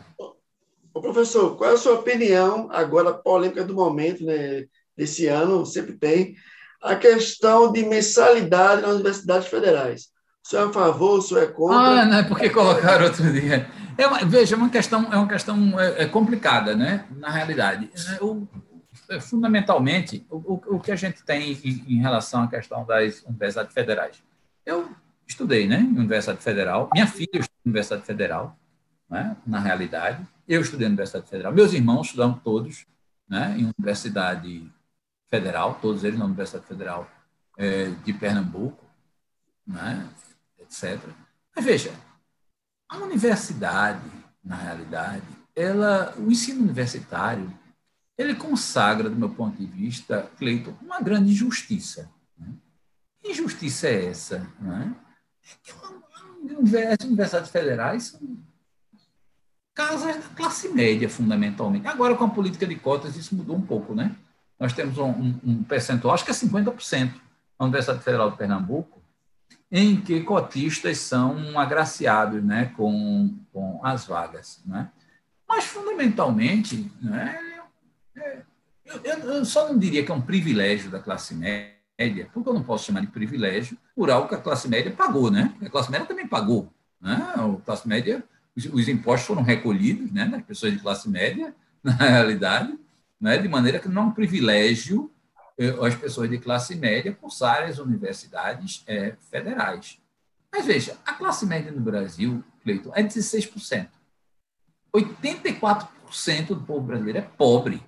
Ô, professor, qual é a sua opinião, agora polêmica do momento, né, desse ano, sempre tem, a questão de mensalidade nas universidades federais? O senhor é a favor, o senhor é contra? Ah, não é porque colocaram outro dia. É uma, veja, é uma questão, é uma questão é, é complicada, né? na realidade. É, o, é, fundamentalmente, o, o que a gente tem em, em, relação à questão das universidades federais. Eu estudei né, em Universidade Federal, minha filha estudou em Universidade Federal, né, na realidade. Eu estudei na Universidade Federal, meus irmãos estudaram todos né, em Universidade Federal, todos eles na Universidade Federal é, de Pernambuco. Né? etc. Mas veja, a universidade, na realidade, ela, o ensino universitário, ele consagra, do meu ponto de vista, Cleiton, uma grande injustiça. Né? Que injustiça é essa? Né? É que as universidades federais são casas da classe média, fundamentalmente. Agora, com a política de cotas, isso mudou um pouco, né? Nós temos um, um, um percentual, acho que é 50%. A Universidade Federal de Pernambuco em que cotistas são agraciados né, com, com as vagas. Né? Mas, fundamentalmente, né, é, eu, eu, só não diria que é um privilégio da classe média, porque eu não posso chamar de privilégio por algo que a classe média pagou, né? A classe média também pagou. Né? A classe média, os, os impostos foram recolhidos né, das pessoas de classe média, na realidade, né, de maneira que não é um privilégio eh, as pessoas de classe média cursarem as universidades eh, federais. Mas veja, a classe média no Brasil, Cleiton, é 16%. 84% do povo brasileiro é pobre.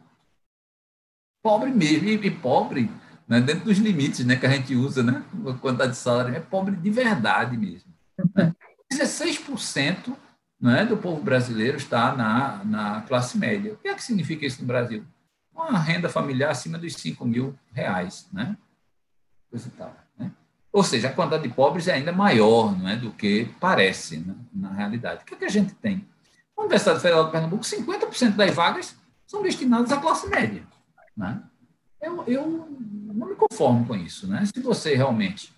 Pobre mesmo, e, pobre né, dentro dos limites né, que a gente usa, né, a quantidade de salário, é pobre de verdade mesmo. Né? 16% né, do povo brasileiro está na, na classe média. O que é que significa isso no Brasil? Uma renda familiar acima dos 5 mil reais, né? Coisa e tal, né? Ou seja, a quantidade de pobres é ainda maior não é, do que parece né, na realidade. O que, é que a gente tem? A Universidade Federal de Pernambuco, 50% das vagas são destinadas à classe média. Né? Eu, eu não me conformo com isso. Né? Se você realmente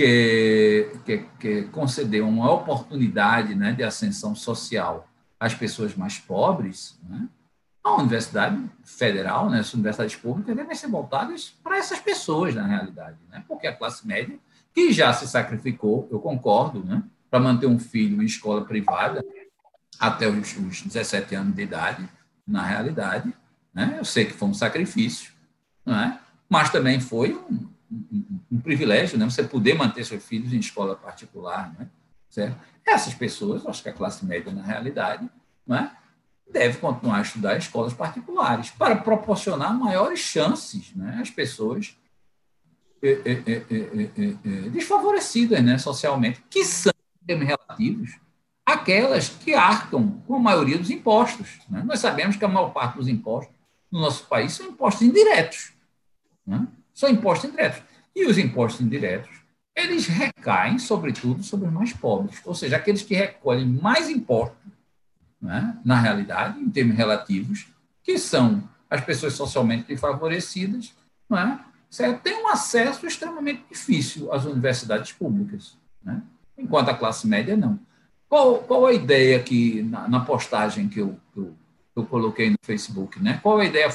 quer, quer, quer conceder uma oportunidade né, de ascensão social às pessoas mais pobres, né? a Universidade Federal, né, as universidades públicas devem ser voltadas para essas pessoas, na realidade, né? porque a classe média, que já se sacrificou, eu concordo, né, para manter um filho em escola privada até os, os 17 anos de idade, na realidade, né, eu sei que foi um sacrifício, é? mas também foi um, um, um, privilégio, né, você poder manter seus filhos em escola particular, né, certo? Essas pessoas, acho que a classe média, na realidade, não é? deve continuar a estudar em escolas particulares para proporcionar maiores chances né, às pessoas eh, eh, eh, desfavorecidas né, socialmente, que são, em termos relativos, aquelas que arcam com a maioria dos impostos. Né? Nós sabemos que a maior parte dos impostos no nosso país são impostos indiretos. Né? São impostos indiretos. E os impostos indiretos, eles recaem, sobretudo, sobre os mais pobres, ou seja, aqueles que recolhem mais impostos né, na realidade, em termos relativos, que são as pessoas socialmente desfavorecidas, não é? certo? tem um acesso extremamente difícil às universidades públicas, né? enquanto a classe média não. Qual, qual a ideia que, na, na postagem que eu, eu, eu, coloquei no Facebook, né? qual a ideia,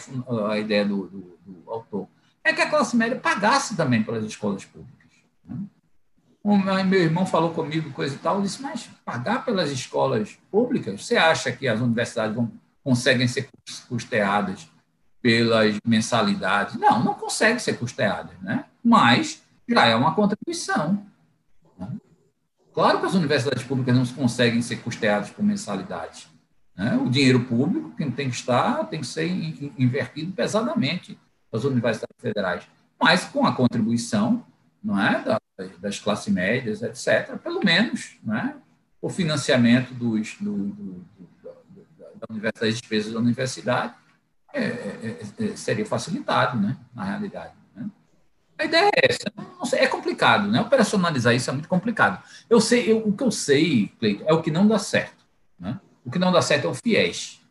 a ideia do, do, do autor? É que a classe média pagasse também pelas escolas públicas. Né? meu irmão falou comigo, coisa e tal, eu disse, mas pagar pelas escolas públicas, você acha que as universidades vão, conseguem ser custeadas pelas mensalidades? Não, não consegue ser custeadas, né? mas já é uma contribuição. Né? Claro que as universidades públicas não conseguem ser custeadas por mensalidades. Né? O dinheiro público que tem que estar tem que ser invertido pesadamente nas universidades federais, mas com a contribuição não é, da, das classes médias, etc., pelo menos né, o financiamento dos, do, do, do, da universidade, das despesas da universidade é, é, é, seria facilitado, né, na realidade. Né. A ideia é essa. Sei, é complicado, né? Operacionalizar isso é muito complicado. Eu sei, eu, o que eu sei, Cleiton, é o que não dá certo. Né? O que não dá certo é o FIES.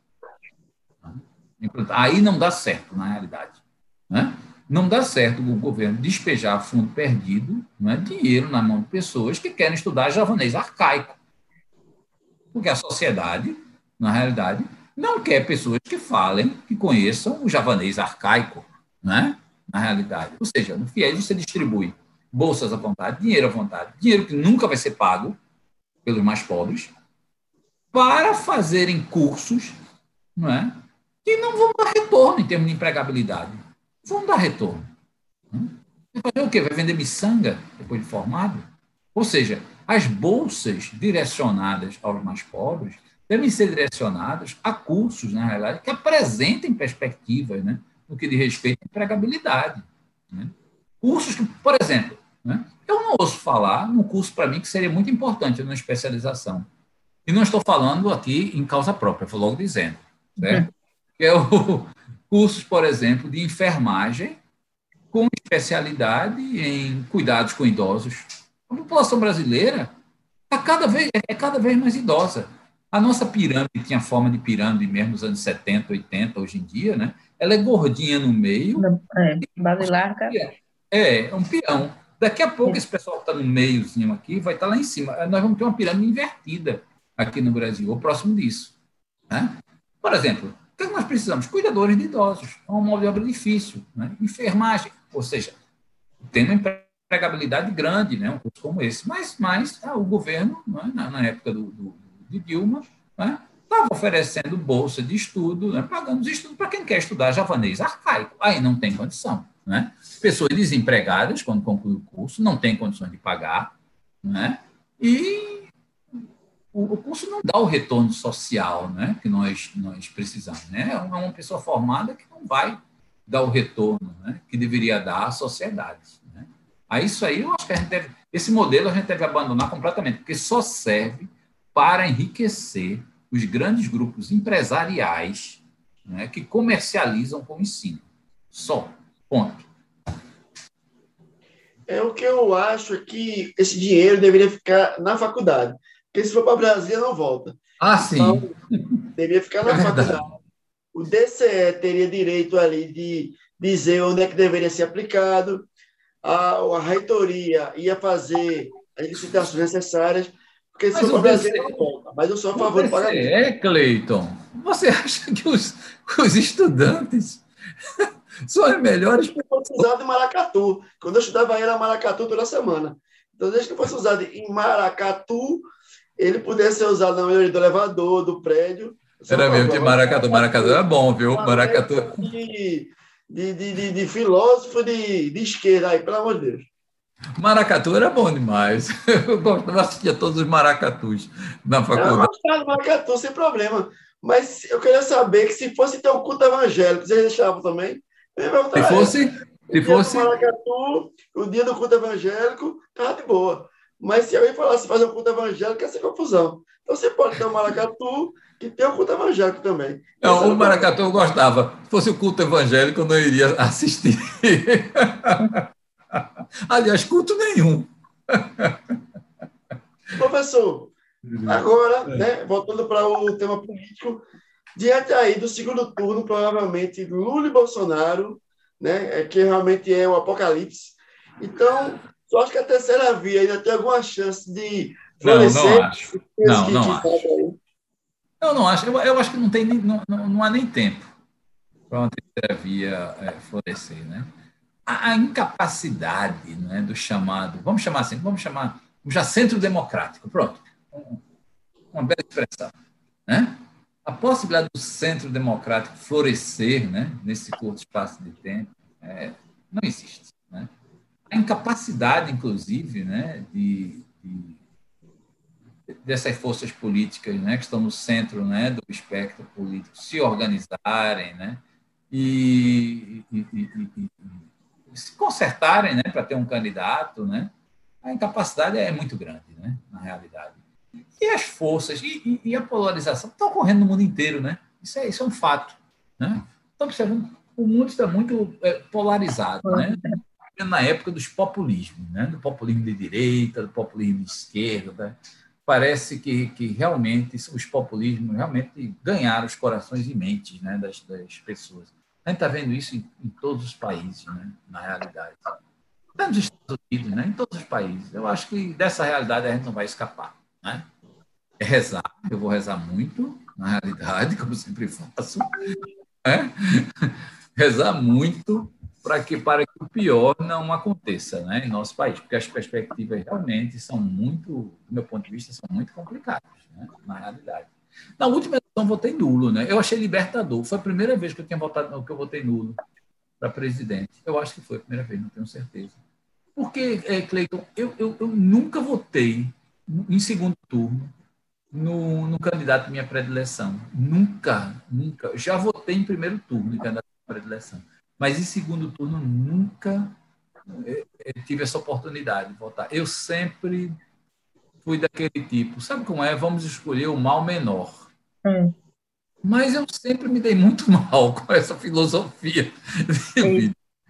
Aí não dá certo, na realidade. Né? Não dá certo o governo despejar fundo perdido, não é, dinheiro na mão de pessoas que querem estudar javanês arcaico. Porque a sociedade, na realidade, não quer pessoas que falem, que conheçam o javanês arcaico, né? na realidade. Ou seja, no FIES você distribui bolsas à vontade, dinheiro à vontade, dinheiro que nunca vai ser pago pelos mais pobres, para fazerem cursos não é? que não vão dar retorno em termos de empregabilidade vão dar retorno. Vai fazer o quê? Vai vender miçanga depois de formado? Ou seja, as bolsas direcionadas aos mais pobres devem ser direcionadas a cursos, na realidade, que apresentem perspectivas né, no que diz respeito à empregabilidade. Né? Cursos que, por exemplo, né, eu não ouço falar num curso para mim que seria muito importante na especialização. E não estou falando aqui em causa própria, vou logo dizendo. Certo? Uhum. Que é o, cursos, por exemplo, de enfermagem com especialidade em cuidados com idosos. A população brasileira é cada vez, é cada vez mais idosa. A nossa pirâmide tinha forma de pirâmide mesmo nos anos 70, 80, hoje em dia, né? Ela é gordinha no meio. É, base larga. É, é um peão. Daqui a pouco, esse pessoal que está no meiozinho aqui vai estar tá lá em cima. Nós vamos ter uma pirâmide invertida aqui no Brasil, ou próximo disso. Né? Por exemplo, O que, é que nós precisamos? Cuidadores de idosos, é uma de obra difícil, né? enfermagem, ou seja, uma empregabilidade grande, né? um curso como esse. Mas, mas ah, o governo, né? na, na, época do, do, de Dilma, né? estava oferecendo bolsa de estudo, né? pagando os estudos para quem quer estudar javanês arcaico. Aí não tem condição. Né? Pessoas desempregadas, quando conclui o curso, não têm condições de pagar, né? e o, curso não dá o retorno social né? que nós, nós precisamos. Né? É uma pessoa formada que não vai dar o retorno né? que deveria dar à sociedade. Né? Aí isso aí, eu acho que a gente deve, esse modelo a gente deve abandonar completamente, porque só serve para enriquecer os grandes grupos empresariais né, que comercializam com o ensino. Só. Ponto. É o que eu acho que esse dinheiro deveria ficar na faculdade. Porque se for para Brasília, não volta. Ah, sim. Então, deveria ficar na é faculdade. O DCE teria direito ali de dizer onde é que deveria ser aplicado. A, a reitoria ia fazer as licitações necessárias porque se for Brasil, não conta. Mas eu sou a favor do pagamento. É, Cleiton. Você acha que os, os estudantes são as melhores. Que fosse usado em Maracatu. Quando eu estudava, era Maracatu toda semana. Então, desde que fosse usado em Maracatu, ele pudesse ser usado na maioria do elevador, do prédio. Era mesmo de Maracatu. Maracatu era bom, viu? Maracatu. De, de, de, de, filósofo de, de esquerda, aí, pelo amor de Deus. Maracatu era bom demais. Eu gostava, assistia todos os maracatus na faculdade. Eu gostava do maracatu sem problema. Mas eu queria saber que se fosse ter um culto evangélico, vocês deixavam também? Se fosse. Se fosse... Maracatu, o dia do culto evangélico, estava de boa. Mas se alguém falasse fazer um culto evangélico, ia ser confusão. Então você pode ter um maracatu que tem um culto evangélico também. Não, o maracatu eu gostava. Se fosse o culto evangélico, eu não iria assistir. Aliás, culto nenhum. Professor, agora, é. né, voltando para o tema político, diante aí do segundo turno, provavelmente Lula e Bolsonaro, né, é que realmente é o apocalipse. Então, só acho que a terceira via ainda tem alguma chance de florescer. Não, não acho. Não, não acho. Eu não acho. Eu, eu acho que não, tem, não, não, não há nem tempo para uma terceira via é, florescer, né? a, incapacidade né, do chamado, vamos chamar assim, vamos chamar já centro democrático, pronto, uma bela expressão, né? A possibilidade do centro democrático florescer, né, nesse curto espaço de tempo, é, não existe? A incapacidade, inclusive, né, de, de dessas forças políticas, né, que estão no centro, né, do espectro político, se organizarem, né, e, e, e, se consertarem né, para ter um candidato, né, a incapacidade é muito grande, né, na realidade. E as forças e, e, e a polarização estão ocorrendo no mundo inteiro, né? Isso é, isso é um fato, né? Então, observando, o mundo está muito é, polarizado, né? Na época dos populismos, né? Do populismo de direita, do populismo de esquerda, parece que, que realmente os populismos realmente ganharam os corações e mentes né, das, das pessoas. A gente está vendo isso em, em, todos os países, né, na realidade. Até nos Estados Unidos, né, em todos os países. Eu acho que dessa realidade a gente não vai escapar. Né? É rezar, eu vou rezar muito, na realidade, como sempre faço. Né? Rezar muito para que, para que o pior não aconteça né, em nosso país, porque as perspectivas realmente são muito, do meu ponto de vista, são muito complicadas, né, na realidade. Na última eleição, votei nulo, né? Eu achei libertador. Foi a primeira vez que eu tinha votado, que eu votei nulo para presidente. Eu acho que foi a primeira vez, não tenho certeza. Porque, é, Cleiton, eu, eu, eu, nunca votei em segundo turno no, no candidato minha predileção. Nunca, nunca. Já votei em primeiro turno em candidato minha predileção. Mas em segundo turno, nunca é, é, tive essa oportunidade de votar. Eu sempre fui daquele tipo, sabe como é? Vamos escolher o mal menor. Hum. Mas eu sempre me dei muito mal com essa filosofia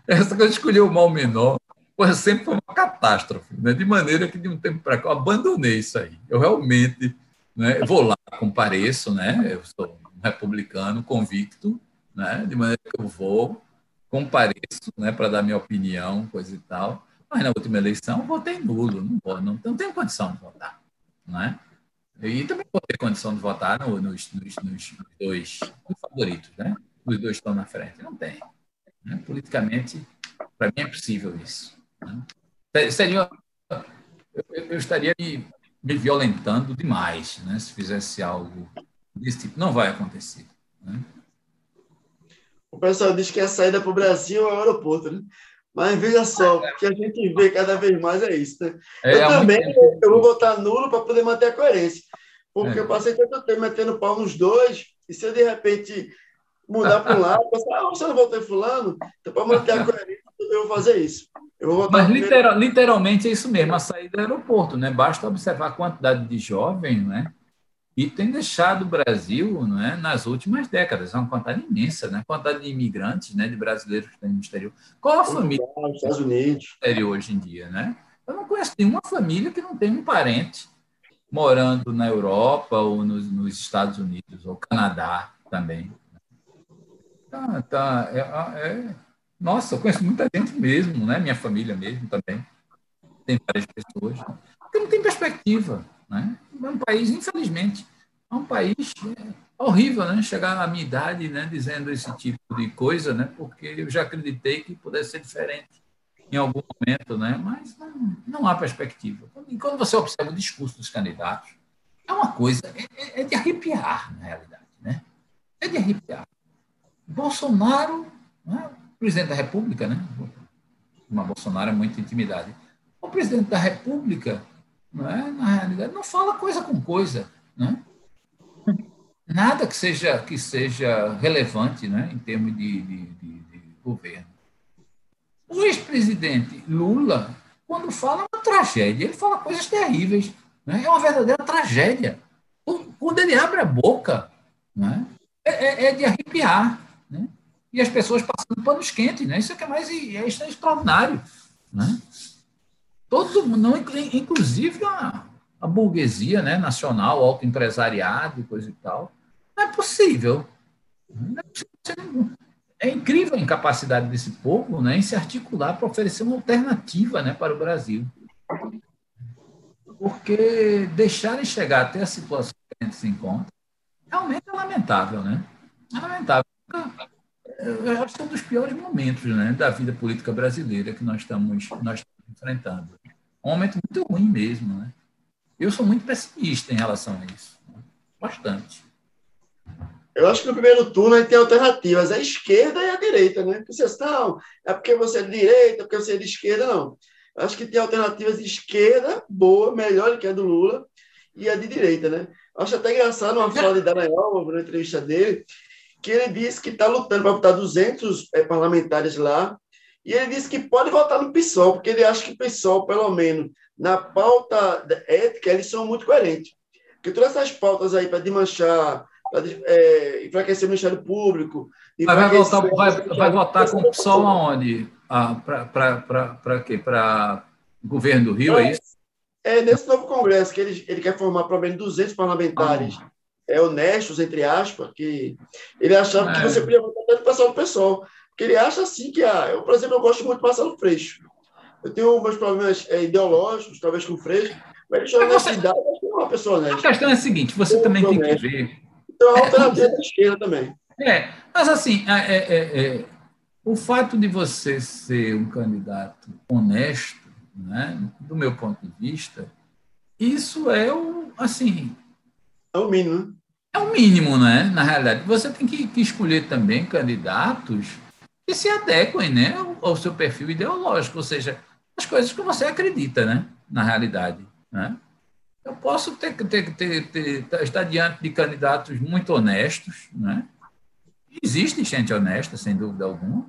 Essa coisa de escolher o mal menor, porra, sempre foi uma catástrofe, né? de maneira que de um tempo para cá eu abandonei isso aí. Eu realmente né, vou lá, compareço, né? eu sou um republicano convicto, né? de maneira que eu vou, compareço né, para dar minha opinião, coisa e tal, mas na última eleição votei nulo, não, vou, não, não tenho condição de votar. Não é? E também vou ter condição de votar no, nos, nos, nos, dois nos favoritos, né? Os dois estão na frente. Não tem. Né? Politicamente, para mim é possível isso. Né? Seria, eu, eu estaria me, me, violentando demais né? se fizesse algo desse tipo. Não vai acontecer. Né? O pessoal diz que a saída para o Brasil é o aeroporto, né? Mas veja só, o que a gente vê cada vez mais é isso. Né? É, eu também eu vou votar nulo para poder manter a coerência. Porque é. eu passei tanto tempo metendo pau nos dois, e se eu de repente mudar para um lado, pensar, ah, você não votou em fulano, então para manter a coerência, eu vou fazer isso. Mas literal, literalmente é isso mesmo, a saída do aeroporto, né? Basta observar a quantidade de jovens, né? E tem deixado o Brasil não é, nas últimas décadas, é uma quantidade imensa, né? quantidade de imigrantes, né, de brasileiros que estão no exterior. Qual a família nos Estados Unidos exterior hoje em dia? Né? Eu não conheço nenhuma família que não tem um parente morando na Europa ou nos, nos Estados Unidos, ou Canadá também. Tá, tá, é, é, nossa, eu conheço muita gente mesmo, né? minha família mesmo também. Tem várias pessoas. Porque não tem perspectiva. Né? É um país, infelizmente, é um país é, horrível, né? Chegar à minha idade, né, dizendo esse tipo de coisa, né? Porque eu já acreditei que pudesse ser diferente em algum momento, né? Mas não, não há perspectiva. E quando você observa o discurso dos candidatos, é uma coisa, é, é de arrepiar, na realidade, né? É de arrepiar. Bolsonaro, né? presidente da República, né? Uma Bolsonaro é muita intimidade. O presidente da República é? na realidade, não fala coisa com coisa. Né? Nada que seja, que seja relevante né, em termos de, de, de, de governo. O ex-presidente Lula, quando fala, é uma tragédia. Ele fala coisas terríveis. Né? É uma verdadeira tragédia. Quando ele abre a boca, né? é, é, é de arrepiar. Né? E as pessoas passando panos quentes. Né? Isso é que é mais é, extraordinário. Né? Todo não, inclusive a, a burguesia né, nacional, autoempresariado e coisa e tal. Não é possível. Não é, possível é incrível a incapacidade desse povo né, em se articular para oferecer uma alternativa né, para o Brasil. Porque deixarem chegar até a situação que a gente se encontra realmente é lamentável. Né? É lamentável. Eu acho que é um dos piores momentos né, da vida política brasileira que nós estamos, nós estamos enfrentando. Um momento muito ruim mesmo. Né? Eu sou muito pessimista em relação a isso. Né? Bastante. Eu acho que no primeiro turno a gente tem alternativas, a esquerda e a direita, né? Vocês não, é porque você é de direita, porque você é de esquerda, não. Eu acho que tem alternativas de esquerda boa, melhor que a do Lula, e a de direita, né? Eu acho até engraçado uma fala de Dallagnol, na entrevista dele, que ele disse que está lutando para botar 200 é, parlamentares lá, e ele disse que pode votar no PSOL, porque ele acha que o PSOL, pelo menos na pauta ética, eles são muito coerentes. Porque todas essas pautas aí para desmanchar, para é, enfraquecer o Ministério Público. Mas vai, votar, vai, vai votar com o PSOL aonde? Ah, para quê? Para o governo do Rio, é, é, isso? É nesse novo Congresso que ele, ele quer formar pelo menos 200 parlamentares. Ah é, honestos, entre aspas, que ele achava é. que você podia votar para o pessoal. Porque ele acha assim que, ah, eu, por exemplo, eu gosto muito de Marcelo Freixo. Eu tenho meus problemas é, ideológicos, talvez com o Freixo, mas ele chama você... idade, acho que é uma pessoa honesta. A questão é a seguinte, você também tem que ver... Então, a alternativa é da esquerda também. É, mas assim, é, é, é, o fato de você ser um candidato honesto, né, do meu ponto de vista, isso é o, assim... É o mínimo, né? É o mínimo, né? Na realidade, você tem que, que escolher também candidatos que se adequem né, ao, seu perfil ideológico, ou seja, as coisas que você acredita, né, na realidade. Né? Eu posso ter, ter, ter, ter, estar diante de candidatos muito honestos, né? existe gente honesta, sem dúvida alguma,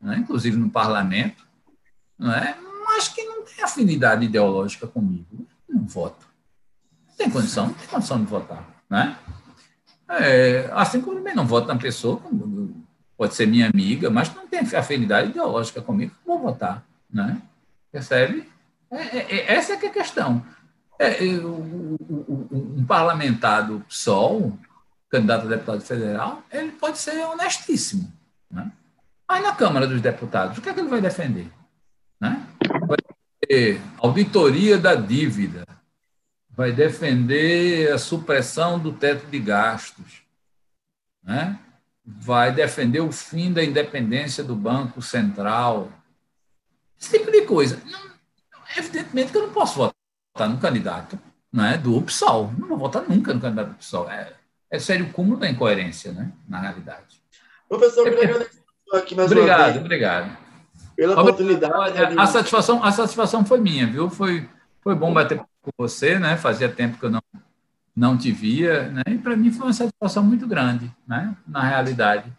né? inclusive no parlamento, né? mas que não tem afinidade ideológica comigo. Não voto. Não tem condição, não tem condição de votar. Né? É, assim como também não voto na pessoa, como pode ser minha amiga, mas não tem afinidade ideológica comigo, vou votar, né? Percebe? É, é, é essa é, que é a questão. É, é um parlamentar do PSOL, candidato a deputado federal, ele pode ser honestíssimo, né? Mas na Câmara dos Deputados, o que é que ele vai defender? Né? Vai ter auditoria da dívida. vai defender a supressão do teto de gastos, né? Vai defender o fim da independência do Banco Central, esse tipo de coisa. Não, evidentemente que eu não posso votar no candidato né, do PSOL. Não vou votar nunca no candidato do PSOL. É, é sério o cúmulo da incoerência, né, na realidade. Professor, eu queria agradecer aqui mais obrigado, uma vez. Obrigado, Pela oportunidade. A, a, satisfação, a satisfação foi minha, viu? Foi, foi bom bater com você, né? Fazia tempo que eu não, não te via, né? E para mim foi uma satisfação muito grande, né? Na realidade,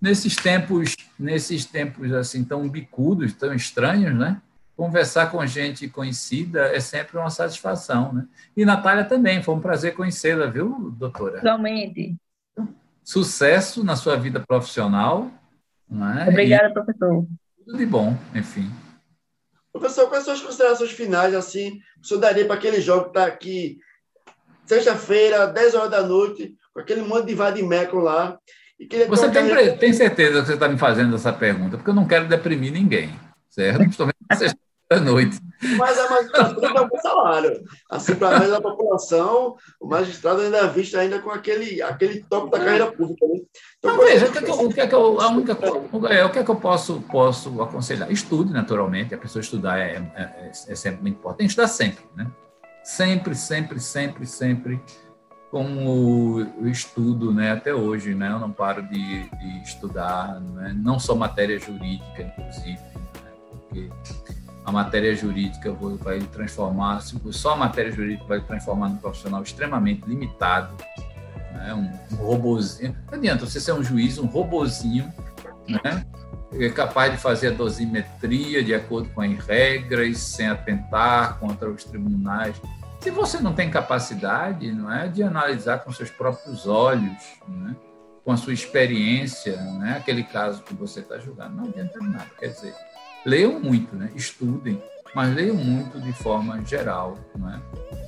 nesses tempos, nesses tempos assim tão bicudos, tão estranhos, né? Conversar com gente conhecida é sempre uma satisfação, né? E Natália também, foi um prazer conhecê-la, viu, doutora? Realmente. Sucesso na sua vida profissional. Né? Obrigada, e professor. Tudo de bom, enfim. Professor, quais são as considerações finais, assim, o senhor daria para aquele jogo que está aqui sexta-feira, 10 horas da noite, com aquele monte de vadimeco lá. você tem, tem certeza que você está me fazendo essa pergunta? Porque eu não quero deprimir ninguém, certo? Principalmente sexta da noite. Mas a magistratura é um bom salário. Assim, para a população, o magistrado ainda é visto ainda com aquele, aquele topo da carreira pública. Né? Então, Não, veja, o que, é que, o que é que eu, a única é, o que é que eu posso, posso aconselhar? Estude, naturalmente, a pessoa estudar é, é, é sempre muito importante, estudar sempre, né? Sempre, sempre, sempre, sempre como o estudo né, até hoje, né, eu não paro de, de estudar, né, não só matéria jurídica, inclusive, né, porque a matéria jurídica vai transformar, só a matéria jurídica vai transformar num profissional extremamente limitado, né? um, um robozinho. Não adianta você ser um juiz, um robozinho, né? É capaz de fazer a dosimetria de acordo com as regras, sem atentar contra os tribunais. Se você não tem capacidade, não é, de analisar com seus próprios olhos, né? com a sua experiência, né? aquele caso que você está julgando, não adianta nada. Quer dizer, leiam muito, né? estudem, mas leiam muito de forma geral. Não, é?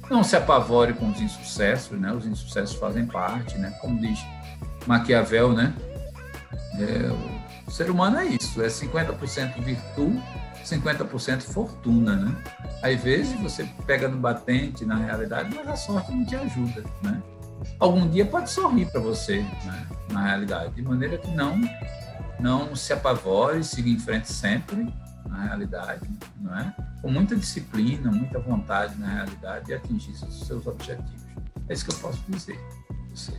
não se apavore com os insucessos, né? os insucessos fazem parte, né? como diz Maquiavel, né? É, o ser humano é isso, é 50% virtude, 50% fortuna, né? Às vezes você pega no batente, na realidade, mas a sorte não te ajuda, né? Algum dia pode sorrir para você, né? na realidade, de maneira que não não se apavore, siga em frente sempre, na realidade, não é? Com muita disciplina, muita vontade na realidade de atingir os seus objetivos. É isso que eu posso dizer. Você.